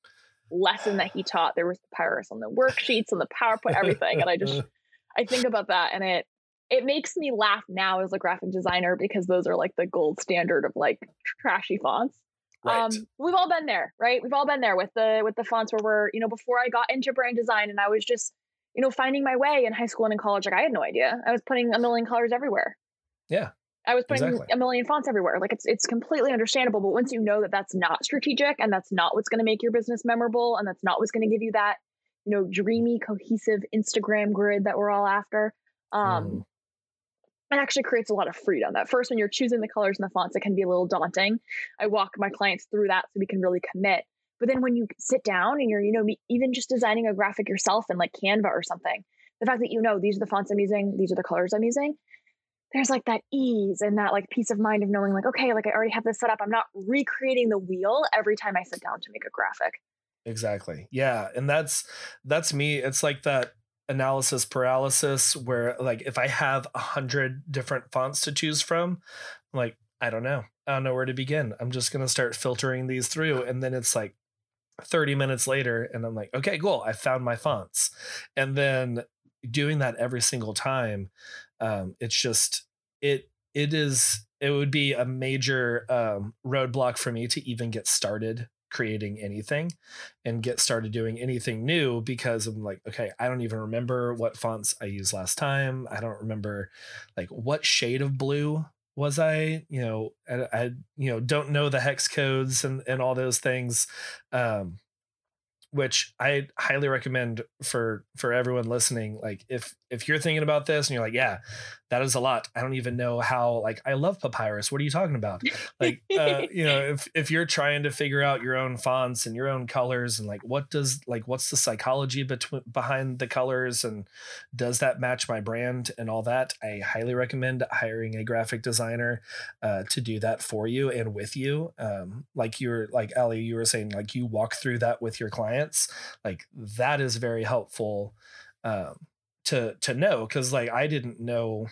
lesson that he taught. There was papyrus on the worksheets, on the PowerPoint, everything. And I just [LAUGHS] I think about that and it it makes me laugh now as a graphic designer because those are like the gold standard of like trashy fonts. Right. Um, we've all been there, right? We've all been there with the with the fonts where we're, you know, before I got into brand design and I was just, you know, finding my way in high school and in college. Like I had no idea. I was putting a million colors everywhere. Yeah. I was putting exactly. a million fonts everywhere. Like it's it's completely understandable. But once you know that that's not strategic and that's not what's going to make your business memorable and that's not what's going to give you that, you know, dreamy, cohesive Instagram grid that we're all after, um, mm it actually creates a lot of freedom. At first, when you're choosing the colors and the fonts, it can be a little daunting. I walk my clients through that so we can really commit. But then when you sit down and you're, you know, even just designing a graphic yourself in like Canva or something, the fact that you know these are the fonts I'm using, these are the colors I'm using, there's like that ease and that like peace of mind of knowing like, okay, like I already have this set up. I'm not recreating the wheel every time I sit down to make a graphic. Exactly. Yeah. And that's that's me. It's like that analysis paralysis where like if I have a hundred different fonts to choose from, like, I don't know. I don't know where to begin. I'm just gonna start filtering these through. And then it's like 30 minutes later, and I'm like, okay, cool, I found my fonts. And then doing that every single time, um, it's just it it is it would be a major um, roadblock for me to even get started creating anything and get started doing anything new because I'm like, okay, I don't even remember what fonts I used last time. I don't remember like what shade of blue was I, you know, I, I you know, don't know the hex codes and, and all those things. Um, which I highly recommend for for everyone listening. Like if if you're thinking about this and you're like, yeah, that is a lot. I don't even know how. Like I love papyrus. What are you talking about? Like uh, [LAUGHS] you know, if if you're trying to figure out your own fonts and your own colors and like what does like what's the psychology between behind the colors and does that match my brand and all that, I highly recommend hiring a graphic designer uh, to do that for you and with you. Um, like you're like Ali, you were saying, like you walk through that with your clients. Like that is very helpful. Um, to to know because like I didn't know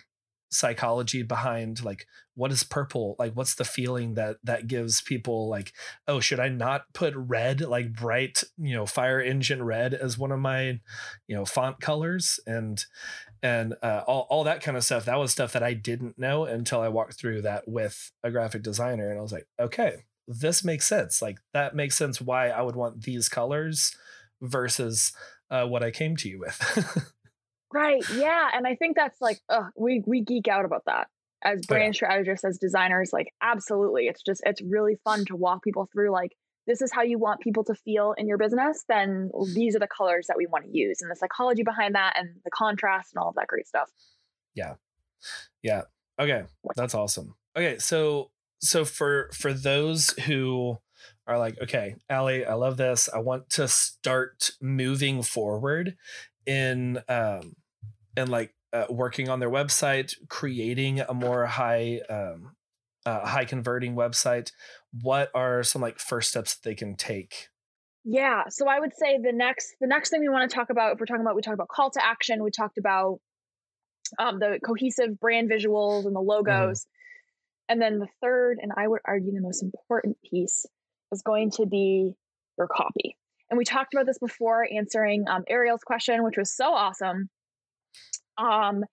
psychology behind like what is purple like what's the feeling that that gives people like oh should i not put red like bright you know fire engine red as one of my you know font colors? And and uh, all, all that kind of stuff that was stuff that i didn't know until i walked through that with a graphic designer and i was like okay this makes sense like that makes sense why i would want these colors versus uh, what i came to you with [LAUGHS] Right. Yeah. And I think that's like, uh, we we geek out about that as brand yeah. strategists, as designers. Like, absolutely. It's just it's really fun to walk people through like this is how you want people to feel in your business. Then these are the colors that we want to use, and the psychology behind that, and the contrast, and all of that great stuff. Yeah. Yeah. Okay. That's awesome. Okay. So so for for those who are like, okay, Ali, I love this. I want to start moving forward in um and like uh, working on their website, creating a more high um, uh, high converting website. What are some like first steps that they can take? Yeah, so I would say the next the next thing we want to talk about, if we're talking about, we talked about call to action, we talked about um, the cohesive brand visuals and the mm-hmm. logos, mm-hmm. and then the third, and I would argue the most important piece is going to be your copy. And we talked about this before answering um, Ariel's question, which was so awesome. Um,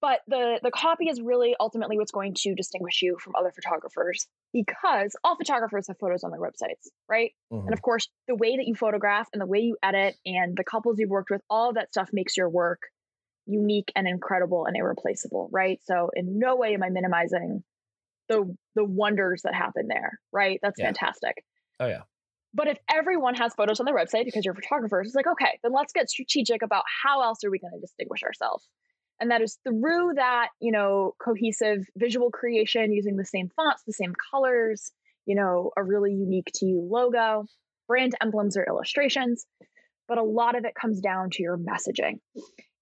but the the copy is really ultimately what's going to distinguish you from other photographers because all photographers have photos on their websites, right? Mm-hmm. And of course, the way that you photograph and the way you edit and the couples you've worked with, all of that stuff makes your work unique and incredible and irreplaceable, right? So in no way am I minimizing the the wonders that happen there, right? That's yeah. fantastic. Oh yeah. But if everyone has photos on their website because you're photographers, it's like, okay, then let's get strategic about how else are we going to distinguish ourselves? And that is through that, you know, cohesive visual creation using the same fonts, the same colors, you know, a really unique to you logo, brand emblems or illustrations. But a lot of it comes down to your messaging.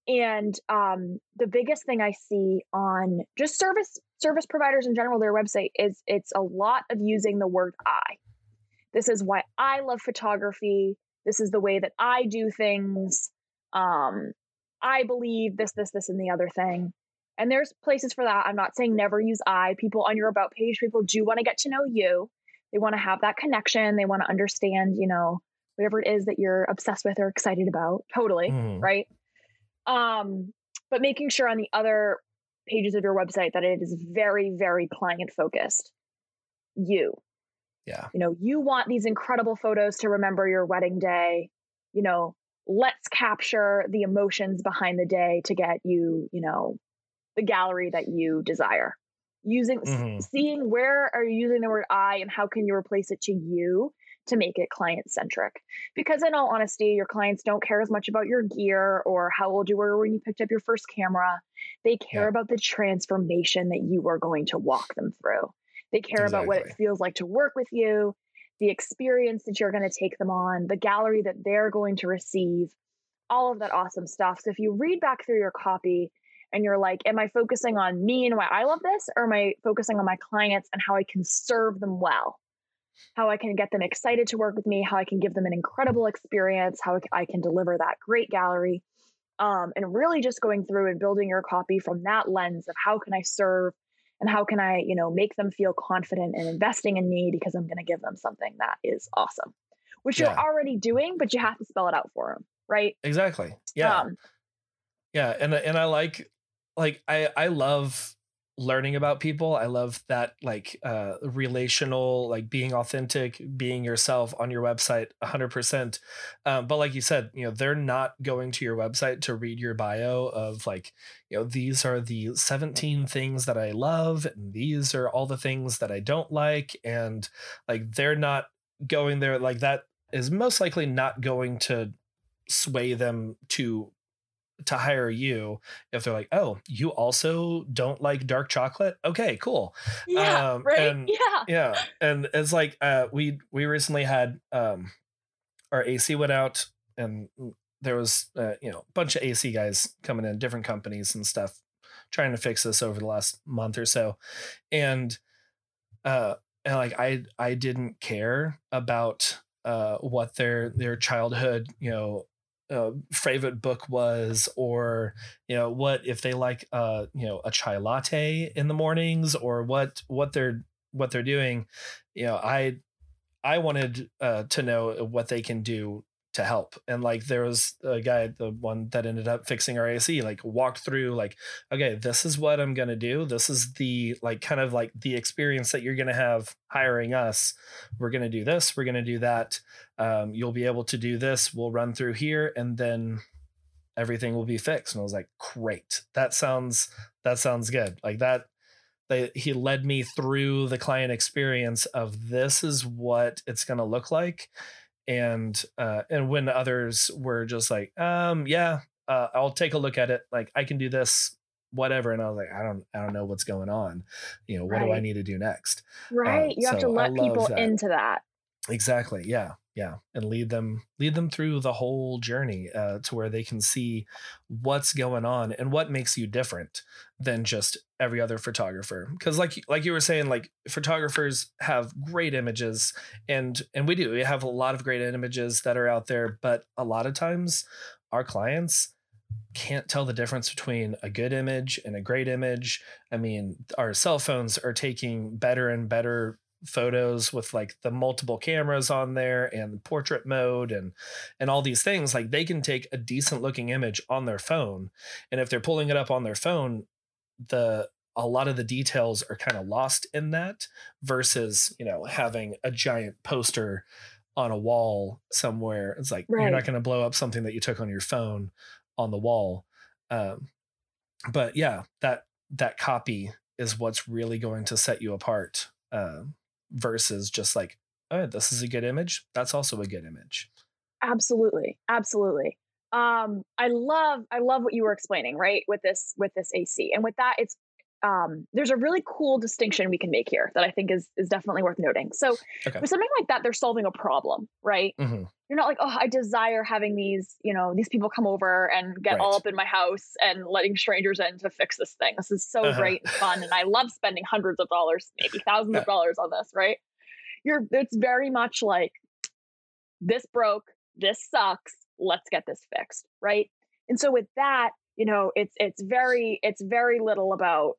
And um, the biggest thing I see on just service service providers in general, their website is it's a lot of using the word I. This is why I love photography. This is the way that I do things. Um, I believe this, this, this, and the other thing. And there's places for that. I'm not saying never use I. People on your about page, people do want to get to know you. They want to have that connection. They want to understand, you know, whatever it is that you're obsessed with or excited about. Totally, mm. right? Um, but making sure on the other pages of your website that it is very, very client focused. You. Yeah. You know, you want these incredible photos to remember your wedding day. You know, let's capture the emotions behind the day to get you, you know, the gallery that you desire. Using, mm-hmm. seeing where are you using the word I and how can you replace it to you to make it client centric. Because, in all honesty, your clients don't care as much about your gear or how old you were when you picked up your first camera. They care yeah. about the transformation that you are going to walk them through. They care exactly. about what it feels like to work with you, the experience that you're going to take them on, the gallery that they're going to receive, all of that awesome stuff. So if you read back through your copy and you're like, am I focusing on me and why I love this? Or am I focusing on my clients and how I can serve them well? How I can get them excited to work with me, how I can give them an incredible experience, how I can deliver that great gallery. Um, and really just going through and building your copy from that lens of how can I serve and how can I, you know, make them feel confident in investing in me because I'm going to give them something that is awesome, which yeah. you're already doing, but you have to spell it out for them, right? Exactly. Yeah. Um, yeah, and and I like like I I love learning about people. I love that like uh relational, like being authentic, being yourself on your website 100%. Um, but like you said, you know, they're not going to your website to read your bio of like, you know, these are the 17 things that I love and these are all the things that I don't like and like they're not going there like that is most likely not going to sway them to to hire you if they're like, oh, you also don't like dark chocolate? Okay, cool. Yeah, um, right. And, yeah, yeah. And it's like uh, we we recently had um, our AC went out, and there was uh, you know a bunch of AC guys coming in, different companies and stuff, trying to fix this over the last month or so, and uh, and like I I didn't care about uh, what their their childhood you know uh, favorite book was or you know what if they like uh you know a chai latte in the mornings or what what they're what they're doing you know i i wanted uh to know what they can do to help. And like there was a guy, the one that ended up fixing our AC, like walked through like, okay, this is what I'm gonna do. This is the like kind of like the experience that you're gonna have hiring us. We're gonna do this, we're gonna do that. Um, you'll be able to do this. We'll run through here and then everything will be fixed. And I was like, great. That sounds that sounds good. Like that they, he led me through the client experience of this is what it's going to look like and uh and when others were just like um yeah uh, i'll take a look at it like i can do this whatever and i was like i don't i don't know what's going on you know what right. do i need to do next right uh, you have so to let people that. into that exactly yeah yeah and lead them lead them through the whole journey uh, to where they can see what's going on and what makes you different than just every other photographer because like like you were saying like photographers have great images and and we do we have a lot of great images that are out there but a lot of times our clients can't tell the difference between a good image and a great image. I mean, our cell phones are taking better and better photos with like the multiple cameras on there and portrait mode and and all these things like they can take a decent looking image on their phone and if they're pulling it up on their phone the a lot of the details are kind of lost in that versus you know having a giant poster on a wall somewhere it's like right. you're not going to blow up something that you took on your phone on the wall um, but yeah that that copy is what's really going to set you apart um, versus just like, oh, this is a good image. That's also a good image. Absolutely. Absolutely. Um, I love, I love what you were explaining, right? With this, with this AC. And with that, it's um, there's a really cool distinction we can make here that I think is is definitely worth noting. So okay. with something like that, they're solving a problem, right? Mm-hmm. You're not like, oh, I desire having these, you know, these people come over and get right. all up in my house and letting strangers in to fix this thing. This is so uh-huh. great and fun, and I love spending hundreds of dollars, maybe thousands of dollars on this, right? You're it's very much like this broke, this sucks, let's get this fixed, right? And so with that, you know, it's it's very it's very little about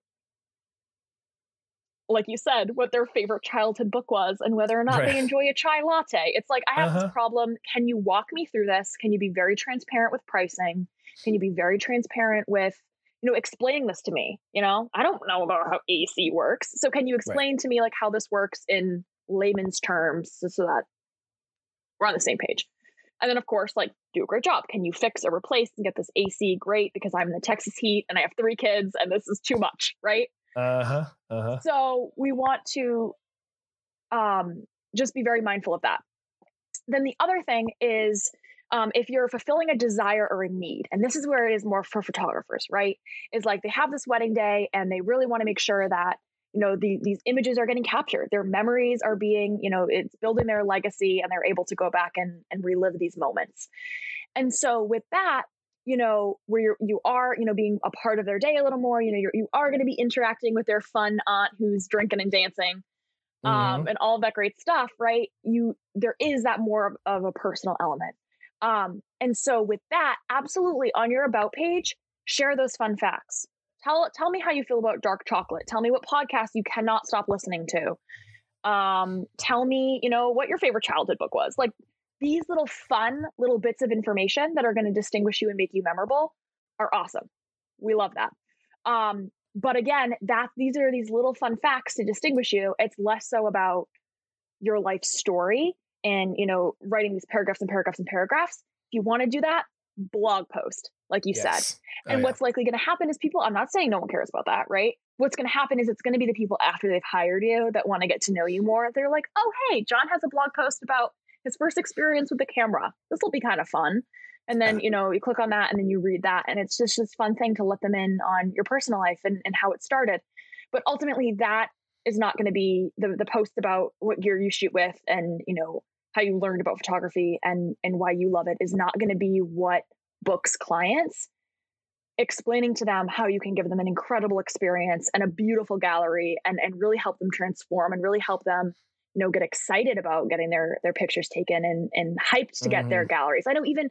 like you said, what their favorite childhood book was and whether or not right. they enjoy a chai latte. It's like, I have uh-huh. this problem. Can you walk me through this? Can you be very transparent with pricing? Can you be very transparent with, you know, explaining this to me? You know, I don't know about how AC works. So can you explain right. to me like how this works in layman's terms so that we're on the same page? And then, of course, like, do a great job. Can you fix or replace and get this AC? Great, because I'm in the Texas heat and I have three kids and this is too much, right? Uh huh. Uh huh. So we want to um, just be very mindful of that. Then the other thing is um, if you're fulfilling a desire or a need, and this is where it is more for photographers, right? Is like they have this wedding day and they really want to make sure that you know the, these images are getting captured their memories are being you know it's building their legacy and they're able to go back and, and relive these moments and so with that you know, where you're, you are, you know, being a part of their day a little more, you know, you're, you are going to be interacting with their fun aunt who's drinking and dancing, um, mm-hmm. and all of that great stuff, right? You, there is that more of, of a personal element. Um, and so with that, absolutely on your about page, share those fun facts. Tell, tell me how you feel about dark chocolate. Tell me what podcast you cannot stop listening to. Um, tell me, you know, what your favorite childhood book was. Like these little fun little bits of information that are going to distinguish you and make you memorable are awesome. We love that. Um, but again, that these are these little fun facts to distinguish you. It's less so about your life story and you know writing these paragraphs and paragraphs and paragraphs. If you want to do that, blog post, like you yes. said. Oh, and oh, what's yeah. likely going to happen is people. I'm not saying no one cares about that, right? What's going to happen is it's going to be the people after they've hired you that want to get to know you more. They're like, oh hey, John has a blog post about his first experience with the camera. This will be kind of fun. And then, you know, you click on that and then you read that. And it's just this fun thing to let them in on your personal life and, and how it started. But ultimately, that is not going to be the, the post about what gear you shoot with and, you know, how you learned about photography and, and why you love it is not going to be what books clients explaining to them how you can give them an incredible experience and a beautiful gallery and, and really help them transform and really help them you know get excited about getting their their pictures taken and and hyped to get mm-hmm. their galleries. I know even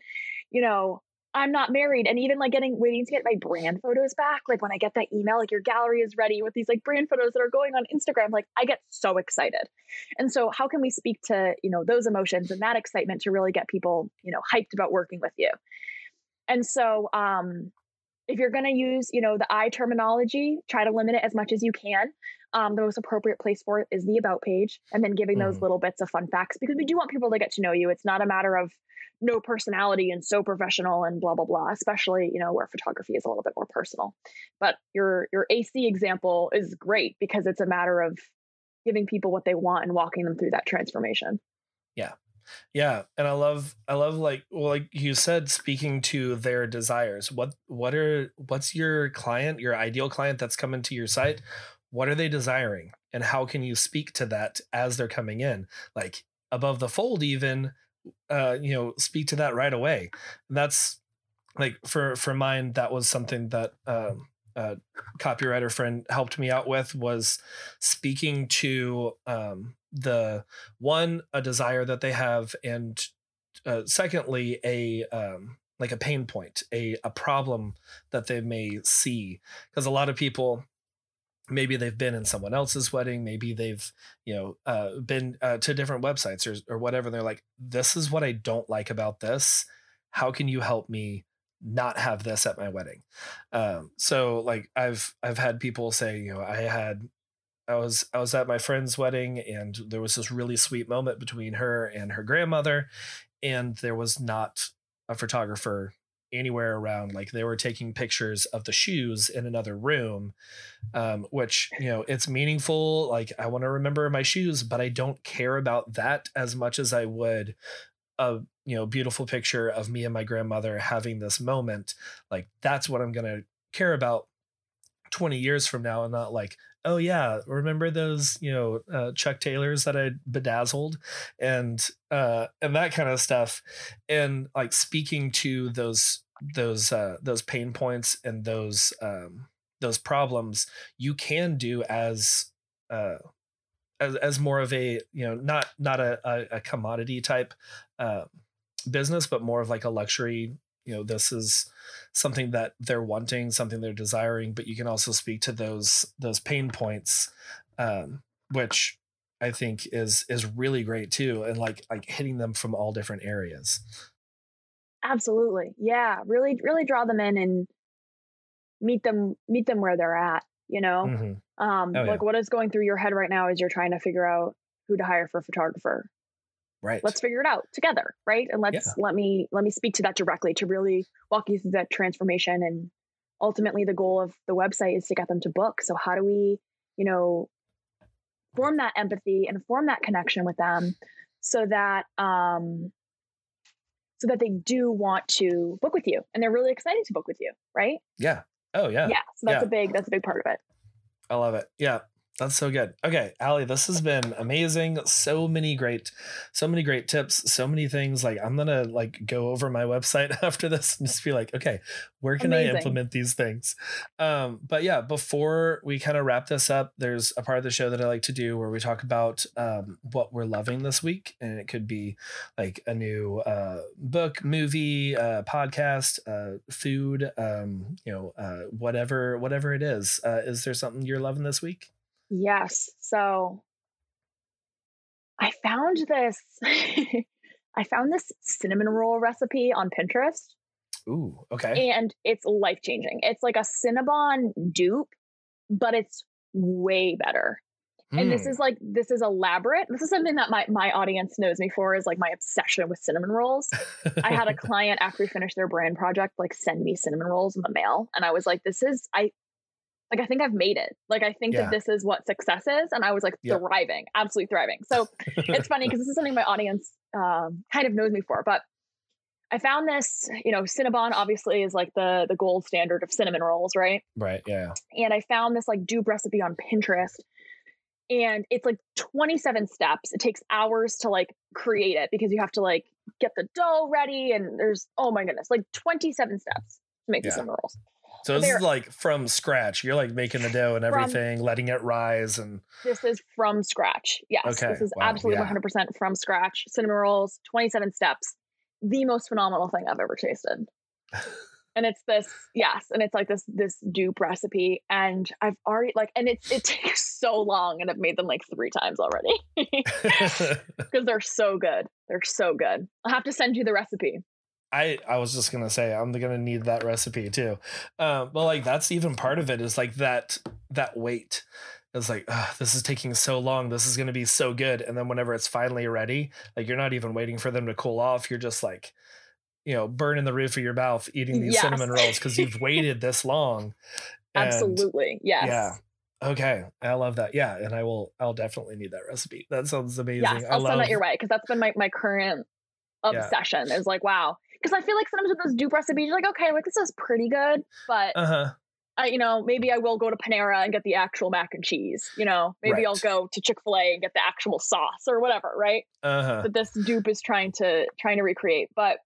you know i'm not married and even like getting waiting to get my brand photos back like when i get that email like your gallery is ready with these like brand photos that are going on instagram like i get so excited. And so how can we speak to you know those emotions and that excitement to really get people you know hyped about working with you? And so um if you're going to use you know the i terminology try to limit it as much as you can. Um, the most appropriate place for it is the about page and then giving those mm. little bits of fun facts because we do want people to get to know you. It's not a matter of no personality and so professional and blah blah blah especially you know where photography is a little bit more personal. But your your ac example is great because it's a matter of giving people what they want and walking them through that transformation. Yeah yeah, and I love I love like well like you said speaking to their desires. What what are what's your client, your ideal client that's coming to your site? What are they desiring and how can you speak to that as they're coming in? Like above the fold even uh you know, speak to that right away. And that's like for for mine that was something that um uh, copywriter friend helped me out with was speaking to um, the one a desire that they have and uh, secondly a um, like a pain point a a problem that they may see because a lot of people maybe they've been in someone else's wedding maybe they've you know uh, been uh, to different websites or, or whatever they're like this is what i don't like about this. How can you help me not have this at my wedding? Um, so like i've i've had people say you know i had I was I was at my friend's wedding and there was this really sweet moment between her and her grandmother and there was not a photographer anywhere around. Like they were taking pictures of the shoes in another room um, which you know it's meaningful. Like i want to remember my shoes but i don't care about that as much as i would a you know beautiful picture of me and my grandmother having this moment. Like that's what i'm going to care about 20 years from now and not like oh yeah, remember those you know uh, Chuck Taylors that I bedazzled? And uh, and that kind of stuff, and like speaking to those those uh, those pain points and those um, those problems, you can do as uh, as as more of a you know not not a a, a commodity type uh, business, but more of like a luxury you know this is something that they're wanting something they're desiring but you can also speak to those those pain points um, which I think is is really great too, and like like hitting them from all different areas. Absolutely, yeah. Really, really draw them in and meet them meet them where they're at. You know, mm-hmm. um, oh, like yeah. what is going through your head right now as you're trying to figure out who to hire for a photographer. Right. Let's figure it out together, right? And let's yeah. let me let me speak to that directly to really walk you through that transformation and ultimately the goal of the website is to get them to book. So how do we, you know, form that empathy and form that connection with them so that um so that they do want to book with you and they're really excited to book with you, right? Yeah. Oh yeah. Yeah. So that's yeah. a big that's a big part of it. I love it. Yeah. That's so good. Okay, Ali, this has been amazing. So many great, so many great tips, so many things. Like I'm gonna like go over my website [LAUGHS] after this and just be like, okay, where can amazing. I implement these things? Um, but yeah, before we kind of wrap this up, there's a part of the show that I like to do where we talk about um, what we're loving this week, and it could be like a new uh, book, movie, uh, podcast, uh, food, um, you know, uh, whatever, whatever it is. Uh, is there something you're loving this week? Yes. So I found this [LAUGHS] I found this cinnamon roll recipe on Pinterest. Ooh, okay. And it's life changing. It's like a Cinnabon dupe, but it's way better. Mm. And this hmm. is like this is elaborate. This is something that my my audience knows me for is like my obsession with cinnamon rolls. I had a [LAUGHS] client after we finished their brand project like send me cinnamon rolls in the mail and I was like this is I like I think I've made it. Like I think yeah. that this is what success is, and I was like yep. thriving, absolutely thriving. So it's [LAUGHS] funny because this is something my audience um, kind of knows me for. But I found this, you know, Cinnabon obviously is like the the gold standard of cinnamon rolls, right? Right. Yeah. And I found this like dupe recipe on Pinterest, and it's like 27 steps. It takes hours to like create it because you have to like get the dough ready, and there's oh my goodness, like 27 steps to make yeah. the cinnamon rolls. So this is like from scratch. You're like making the dough and everything, from, letting it rise and This is from scratch. Yes. Okay. This is wow. absolutely yeah. 100% from scratch. Cinnamon rolls, 27 steps. The most phenomenal thing I've ever tasted. and it's this yes and it's like this this dupe recipe and i've already like and it's it [LAUGHS] takes so long and i've made them like three times already [LAUGHS] [LAUGHS] because they're so good they're so good i'll have to send you the recipe I I was just gonna say I'm gonna need that recipe too, um, but like that's even part of it is like that that wait. It's like this is taking so long. This is gonna be so good, and then whenever it's finally ready, like you're not even waiting for them to cool off. You're just like, you know, burning the roof of your mouth eating these yes. cinnamon rolls because you've [LAUGHS] waited this long. And Absolutely, yes. Yeah. Okay, I love that. Yeah, and I will. I'll definitely need that recipe. That sounds amazing. Yes, I'll love... send that your way because that's been my my current obsession. Yeah. Is like, wow, because I feel like sometimes with those dupe recipes, you're like, okay, like this is pretty good, but uh-huh. I, you know, maybe I will go to Panera and get the actual mac and cheese. You know, maybe right. I'll go to Chick Fil A and get the actual sauce or whatever, right? Uh-huh. That this dupe is trying to trying to recreate. But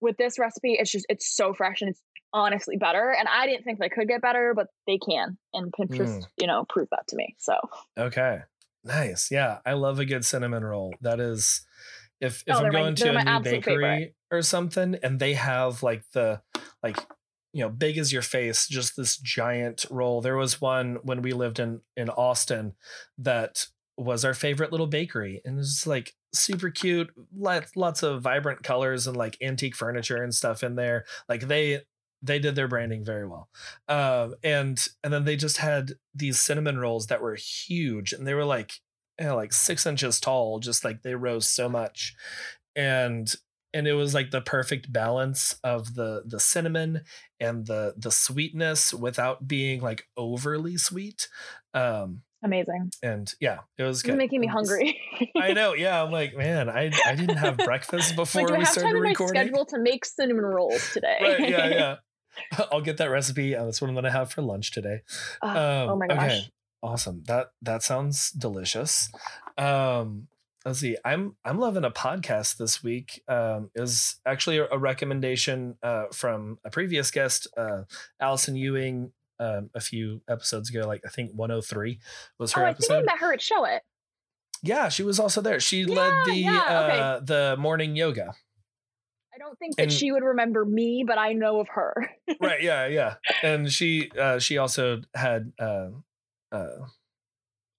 with this recipe, it's just it's so fresh and it's honestly better. And I didn't think they could get better, but they can. And Pinterest, mm. you know, proved that to me. So okay, nice. Yeah, I love a good cinnamon roll. That is if if oh, I'm going my, to a new bakery favorite. Or something and they have like the like you know big as your face just this giant roll. There was one when we lived in in austin that was our favorite little bakery and it's like super cute lots, lots of vibrant colors and like antique furniture and stuff in there. Like they they did their branding very well. Um and and then they just had these cinnamon rolls that were huge and they were like you know, like six inches tall, just like they rose so much. And and it was like the perfect balance of the the cinnamon and the the sweetness without being like overly sweet. Um Amazing. And yeah, it was good. making me hungry. I know. [LAUGHS] Yeah, I'm like, man, I I didn't have breakfast before like, do we I have started time recording. In my schedule to make cinnamon rolls today. right, yeah, yeah. [LAUGHS] I'll get that recipe. Uh, that's what I'm gonna have for lunch today. Uh, um, oh my gosh. Okay. Awesome. That that sounds delicious. Um, let's see. I'm I'm loving a podcast this week. Um, is actually a, a recommendation uh, from a previous guest, uh, Allison Ewing. Um, a few episodes ago, like I think 103 was her oh, I episode. Think I met her at Showit. Yeah, she was also there. She yeah, led the yeah, okay. uh, the morning yoga. I don't think that and, she would remember me, but I know of her. right. Yeah. Yeah. And she uh, she also had uh, uh,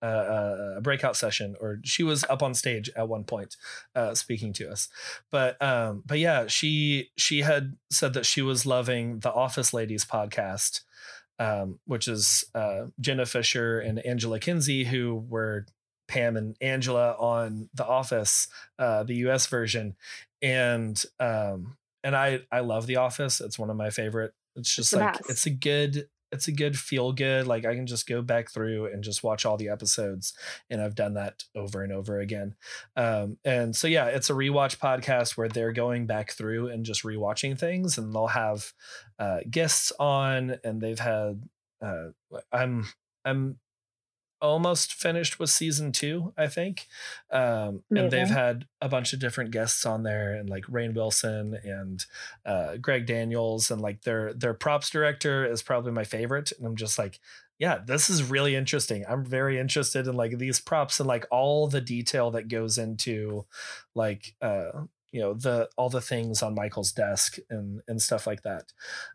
a, a breakout session, or she was up on stage at one point uh, speaking to us. But um, but yeah, she she had said that she was loving the Office Ladies podcast, um, which is uh, Jenna Fischer and Angela Kinsey, who were Pam and Angela on The Office, uh, the U.S. version, and um, and I I love The Office. It's one of my favorite. It's just the like it's a good it's a good feel good. Like I can just go back through and just watch all the episodes, and I've done that over and over again. Um, and so yeah, it's a rewatch podcast where they're going back through and just rewatching things, and they'll have uh, guests on, and they've had. Uh, I'm I'm almost finished with season two, I think. Um, and they've had a bunch of different guests on there, and like Rainn Wilson and uh, Greg Daniels, and like their their props director is probably my favorite. And I'm just like, yeah, this is really interesting. I'm very interested in like these props and like all the detail that goes into like uh you know the all the things on Michael's desk and and stuff like that.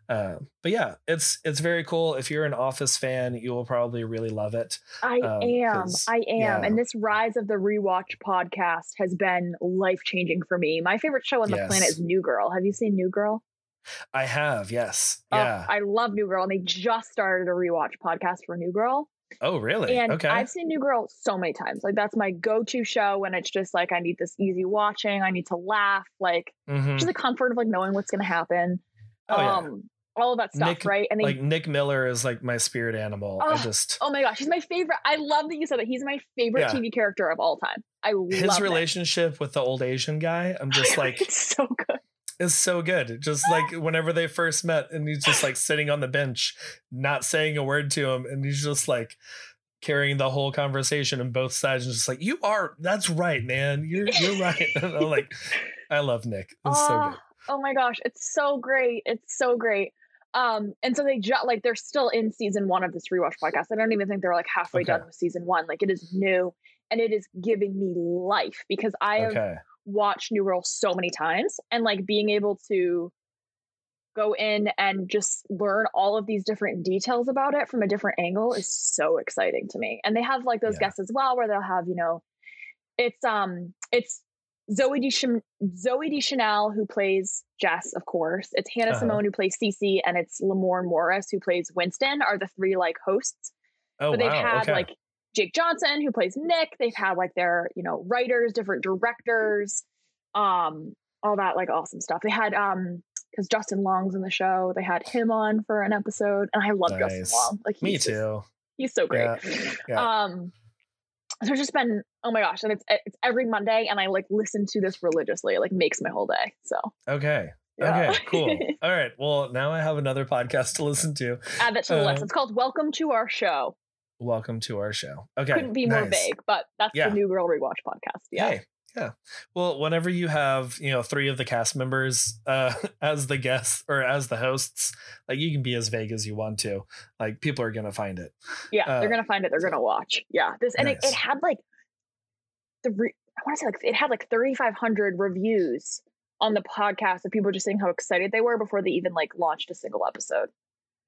Uh, but yeah, it's it's very cool. If you're an Office fan, you will probably really love it. I Um, am. I am. yeah. And this rise of the rewatch podcast has been life changing for me. My favorite show on the planet is New Girl. Have you seen New Girl? I have, yes, Oh, yeah. I love New Girl. And they just started a rewatch podcast for New Girl. Oh, really? And okay. I've seen New Girl so many times. Like that's my go-to show when it's just like I need this easy watching. I need to laugh. Like Mhm. just the comfort of like knowing what's gonna happen. Oh, yeah. um all of that stuff, Nick- right? And they like Nick Miller is like my spirit animal. I Oh, just oh my gosh, he's my favorite. I love that you said that. He's my favorite Yeah. TV character of all time. I his love it. relationship with the old Asian guy. I'm just [LAUGHS] like it's so good. Is so good. Just like [LAUGHS] whenever they first met, and he's just like sitting on the bench, not saying a word to him, and he's just like carrying the whole conversation on both sides, and just like, "You are, that's right, man. You're you're right." [LAUGHS] And I'm like, I love Nick. It's so oh, good. oh my gosh, it's so great. It's so great. Um, and so they just like they're still in season one of this rewatch podcast. I don't even think they're like halfway Okay. done with season one. Like it is new and it is giving me life because I have Watched New Girl so many times and like being able to go in and just learn all of these different details about it from a different angle is so exciting to me. And they have like those Yeah. guests as well where they'll have, you know, it's um it's Zooey Deschanel, Zooey Deschanel who plays Jess, of course. It's Hannah Uh-huh. Simone who plays Cece, and it's Lamorne Morris who plays Winston. Are the three like hosts? Oh but they've wow. had okay. like Jake Johnson who plays Nick. They've had like their you know writers, different directors, um, all that like awesome stuff. They had um because Justin Long's in the show. They had him on for an episode, and I love Justin Long. Like Me he's just- too. he's so great. Yeah, yeah. Um, so it's just been oh my gosh, and it's it's every Monday, and I like listen to this religiously. It like makes my whole day. So Okay. yeah. Okay. Cool. [LAUGHS] All right. Well, now I have another podcast to listen to. Add that to the Uh, list. It's called Welcome to Our Show. Welcome to our show. Okay. Couldn't be more vague, but that's Yeah. the New Girl Rewatch podcast. Yeah. Yay. Yeah. Well, whenever you have, you know, three of the cast members uh [LAUGHS] as the guests or as the hosts, like you can be as vague as you want to. Like people are gonna find it. Yeah, Uh, they're gonna find it. They're gonna watch. Yeah, this and it, it had like the re- I want to say like it had like thirty five hundred reviews on the podcast of people just saying how excited they were before they even like launched a single episode.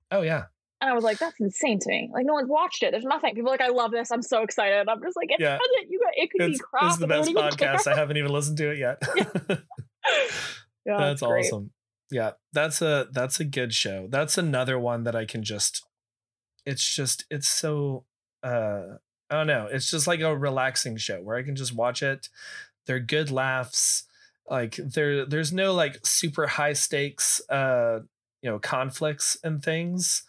Oh yeah. And I was like, that's insane to me. Like no one's watched it. There's nothing. People are like, I love this. I'm so excited. I'm just like, it Yeah. doesn't. You got it could It's, be crap. it's the best podcast. I haven't even listened to it yet. [LAUGHS] [LAUGHS] Yeah, that's it's great. awesome. Yeah. That's a that's a good show. That's another one that I can just it's just it's so uh I don't know. It's just like a relaxing show where I can just watch it. They're good laughs. Like there there's no like super high stakes uh you know conflicts and things.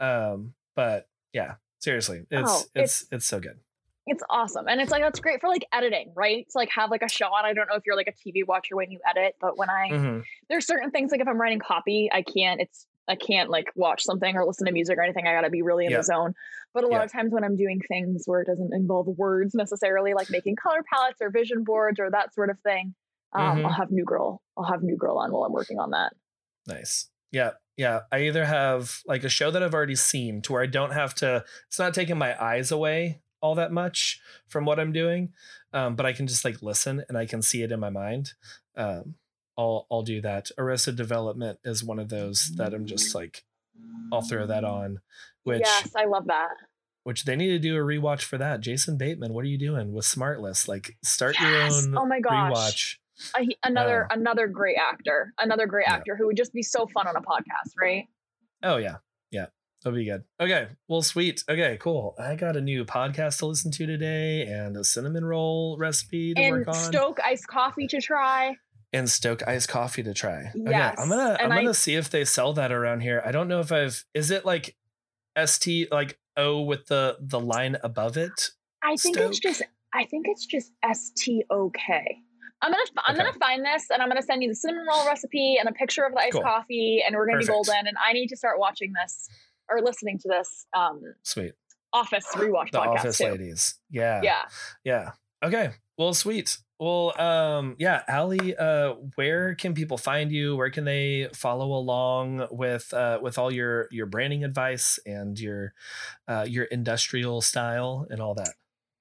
Um but yeah, seriously. It's Oh, it's it's so good. It's awesome. And it's like that's great for like editing, right? To like have like a show on. I don't know if you're like a TV watcher when you edit, but when I Mhm. there's certain things like if I'm writing copy, I can't it's I can't like watch something or listen to music or anything. I gotta be really in Yeah. the zone. But a lot Yeah. of times when I'm doing things where it doesn't involve words necessarily, like making color palettes or vision boards or that sort of thing, um, Mhm. I'll have New Girl. I'll have New Girl on while I'm working on that. Nice. Yeah. Yeah. I either have like a show that I've already seen to where I don't have to, it's not taking my eyes away all that much from what I'm doing. Um, but I can just like listen and I can see it in my mind. Um, I'll I'll do that. Arrested Development is one of those that I'm just like, I'll throw that on, which yes, I love that. which they need to do a rewatch for that. Jason Bateman, what are you doing with Smartless? Like, start Yes. your own Oh my gosh. rewatch. He- another Oh. another great actor, another great Yeah. actor who would just be so fun on a podcast, right? Oh yeah, yeah, that'll be good. Okay, well, sweet. Okay, cool. I got a new podcast to listen to today, and a cinnamon roll recipe to And work on, Stok iced coffee to try. and Stok iced coffee to try. Okay, I'm gonna I'm gonna see if they sell that around here. I don't know if I've. Is it like st like o with the the line above it? I think it's just I think it's just S T O K. I'm gonna I'm Okay. gonna find this and I'm gonna send you the cinnamon roll recipe and a picture of the iced Cool. coffee and we're gonna Perfect. be golden and I need to start watching this or listening to this um Sweet. Office rewatch The podcast Office too. ladies. Yeah. Yeah. Yeah. Okay. Well, sweet. Well, um, yeah, Allie, uh, where can people find you? Where can they follow along with uh, with all your your branding advice and your uh, your industrial style and all that?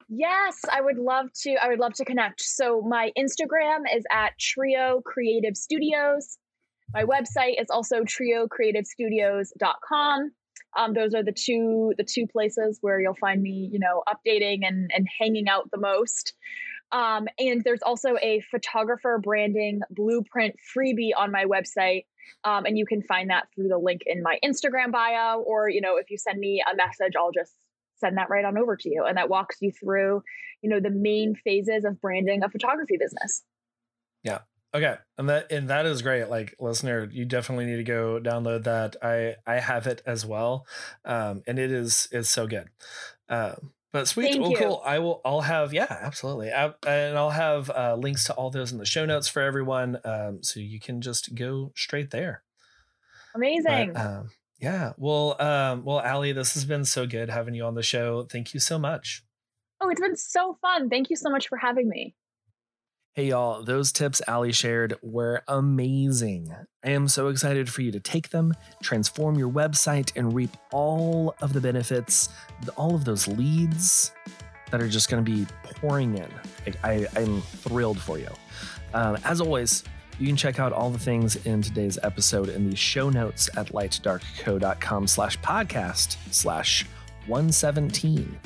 Yes, I would love to. I would love to connect. So my Instagram is at Trio Creative Studios. My website is also triocreativestudios.com. Um, those are the two the two places where you'll find me, you know, updating and and hanging out the most. Um, and there's also a photographer branding blueprint freebie on my website. Um, and you can find that through the link in my Instagram bio, or you know, if you send me a message, I'll just send that right on over to you. And that walks you through, you know, the main phases of branding a photography business. Yeah. Okay, and that and that is great. Like listener, you definitely need to go download that. I I have it as well, um, and it is is so good. Um, but sweet, Thank well, you. cool. I will. I'll have yeah, absolutely, I, and I'll have uh, links to all those in the show notes for everyone, um, so you can just go straight there. Amazing. But, um, yeah. Well, um, well, Allie, this has been so good having you on the show. Thank you so much. oh, it's been so fun. Thank you so much for having me. Hey, y'all, those tips Allie shared were amazing. I am so excited for you to take them, transform your website, and reap all of the benefits, all of those leads that are just going to be pouring in. Like, I, I'm thrilled for you. Um, as always, you can check out all the things in today's episode in the show notes at lightdarkco.com slash podcast slash 117.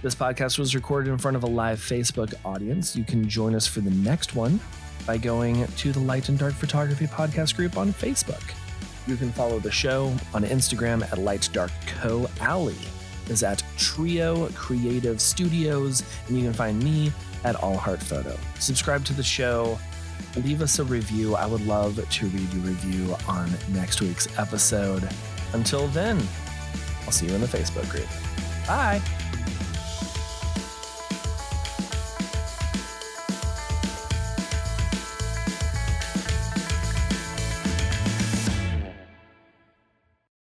This podcast was recorded in front of a live Facebook audience. You can join us for the next one by going to the Light and Dark Photography Podcast group on Facebook. You can follow the show on Instagram at Light Dark Co. Allie is at Trio Creative Studios, and you can find me at All Heart Photo. Subscribe to the show. Leave us a review. I would love to read your review on next week's episode. Until then, I'll see you in the Facebook group. Bye.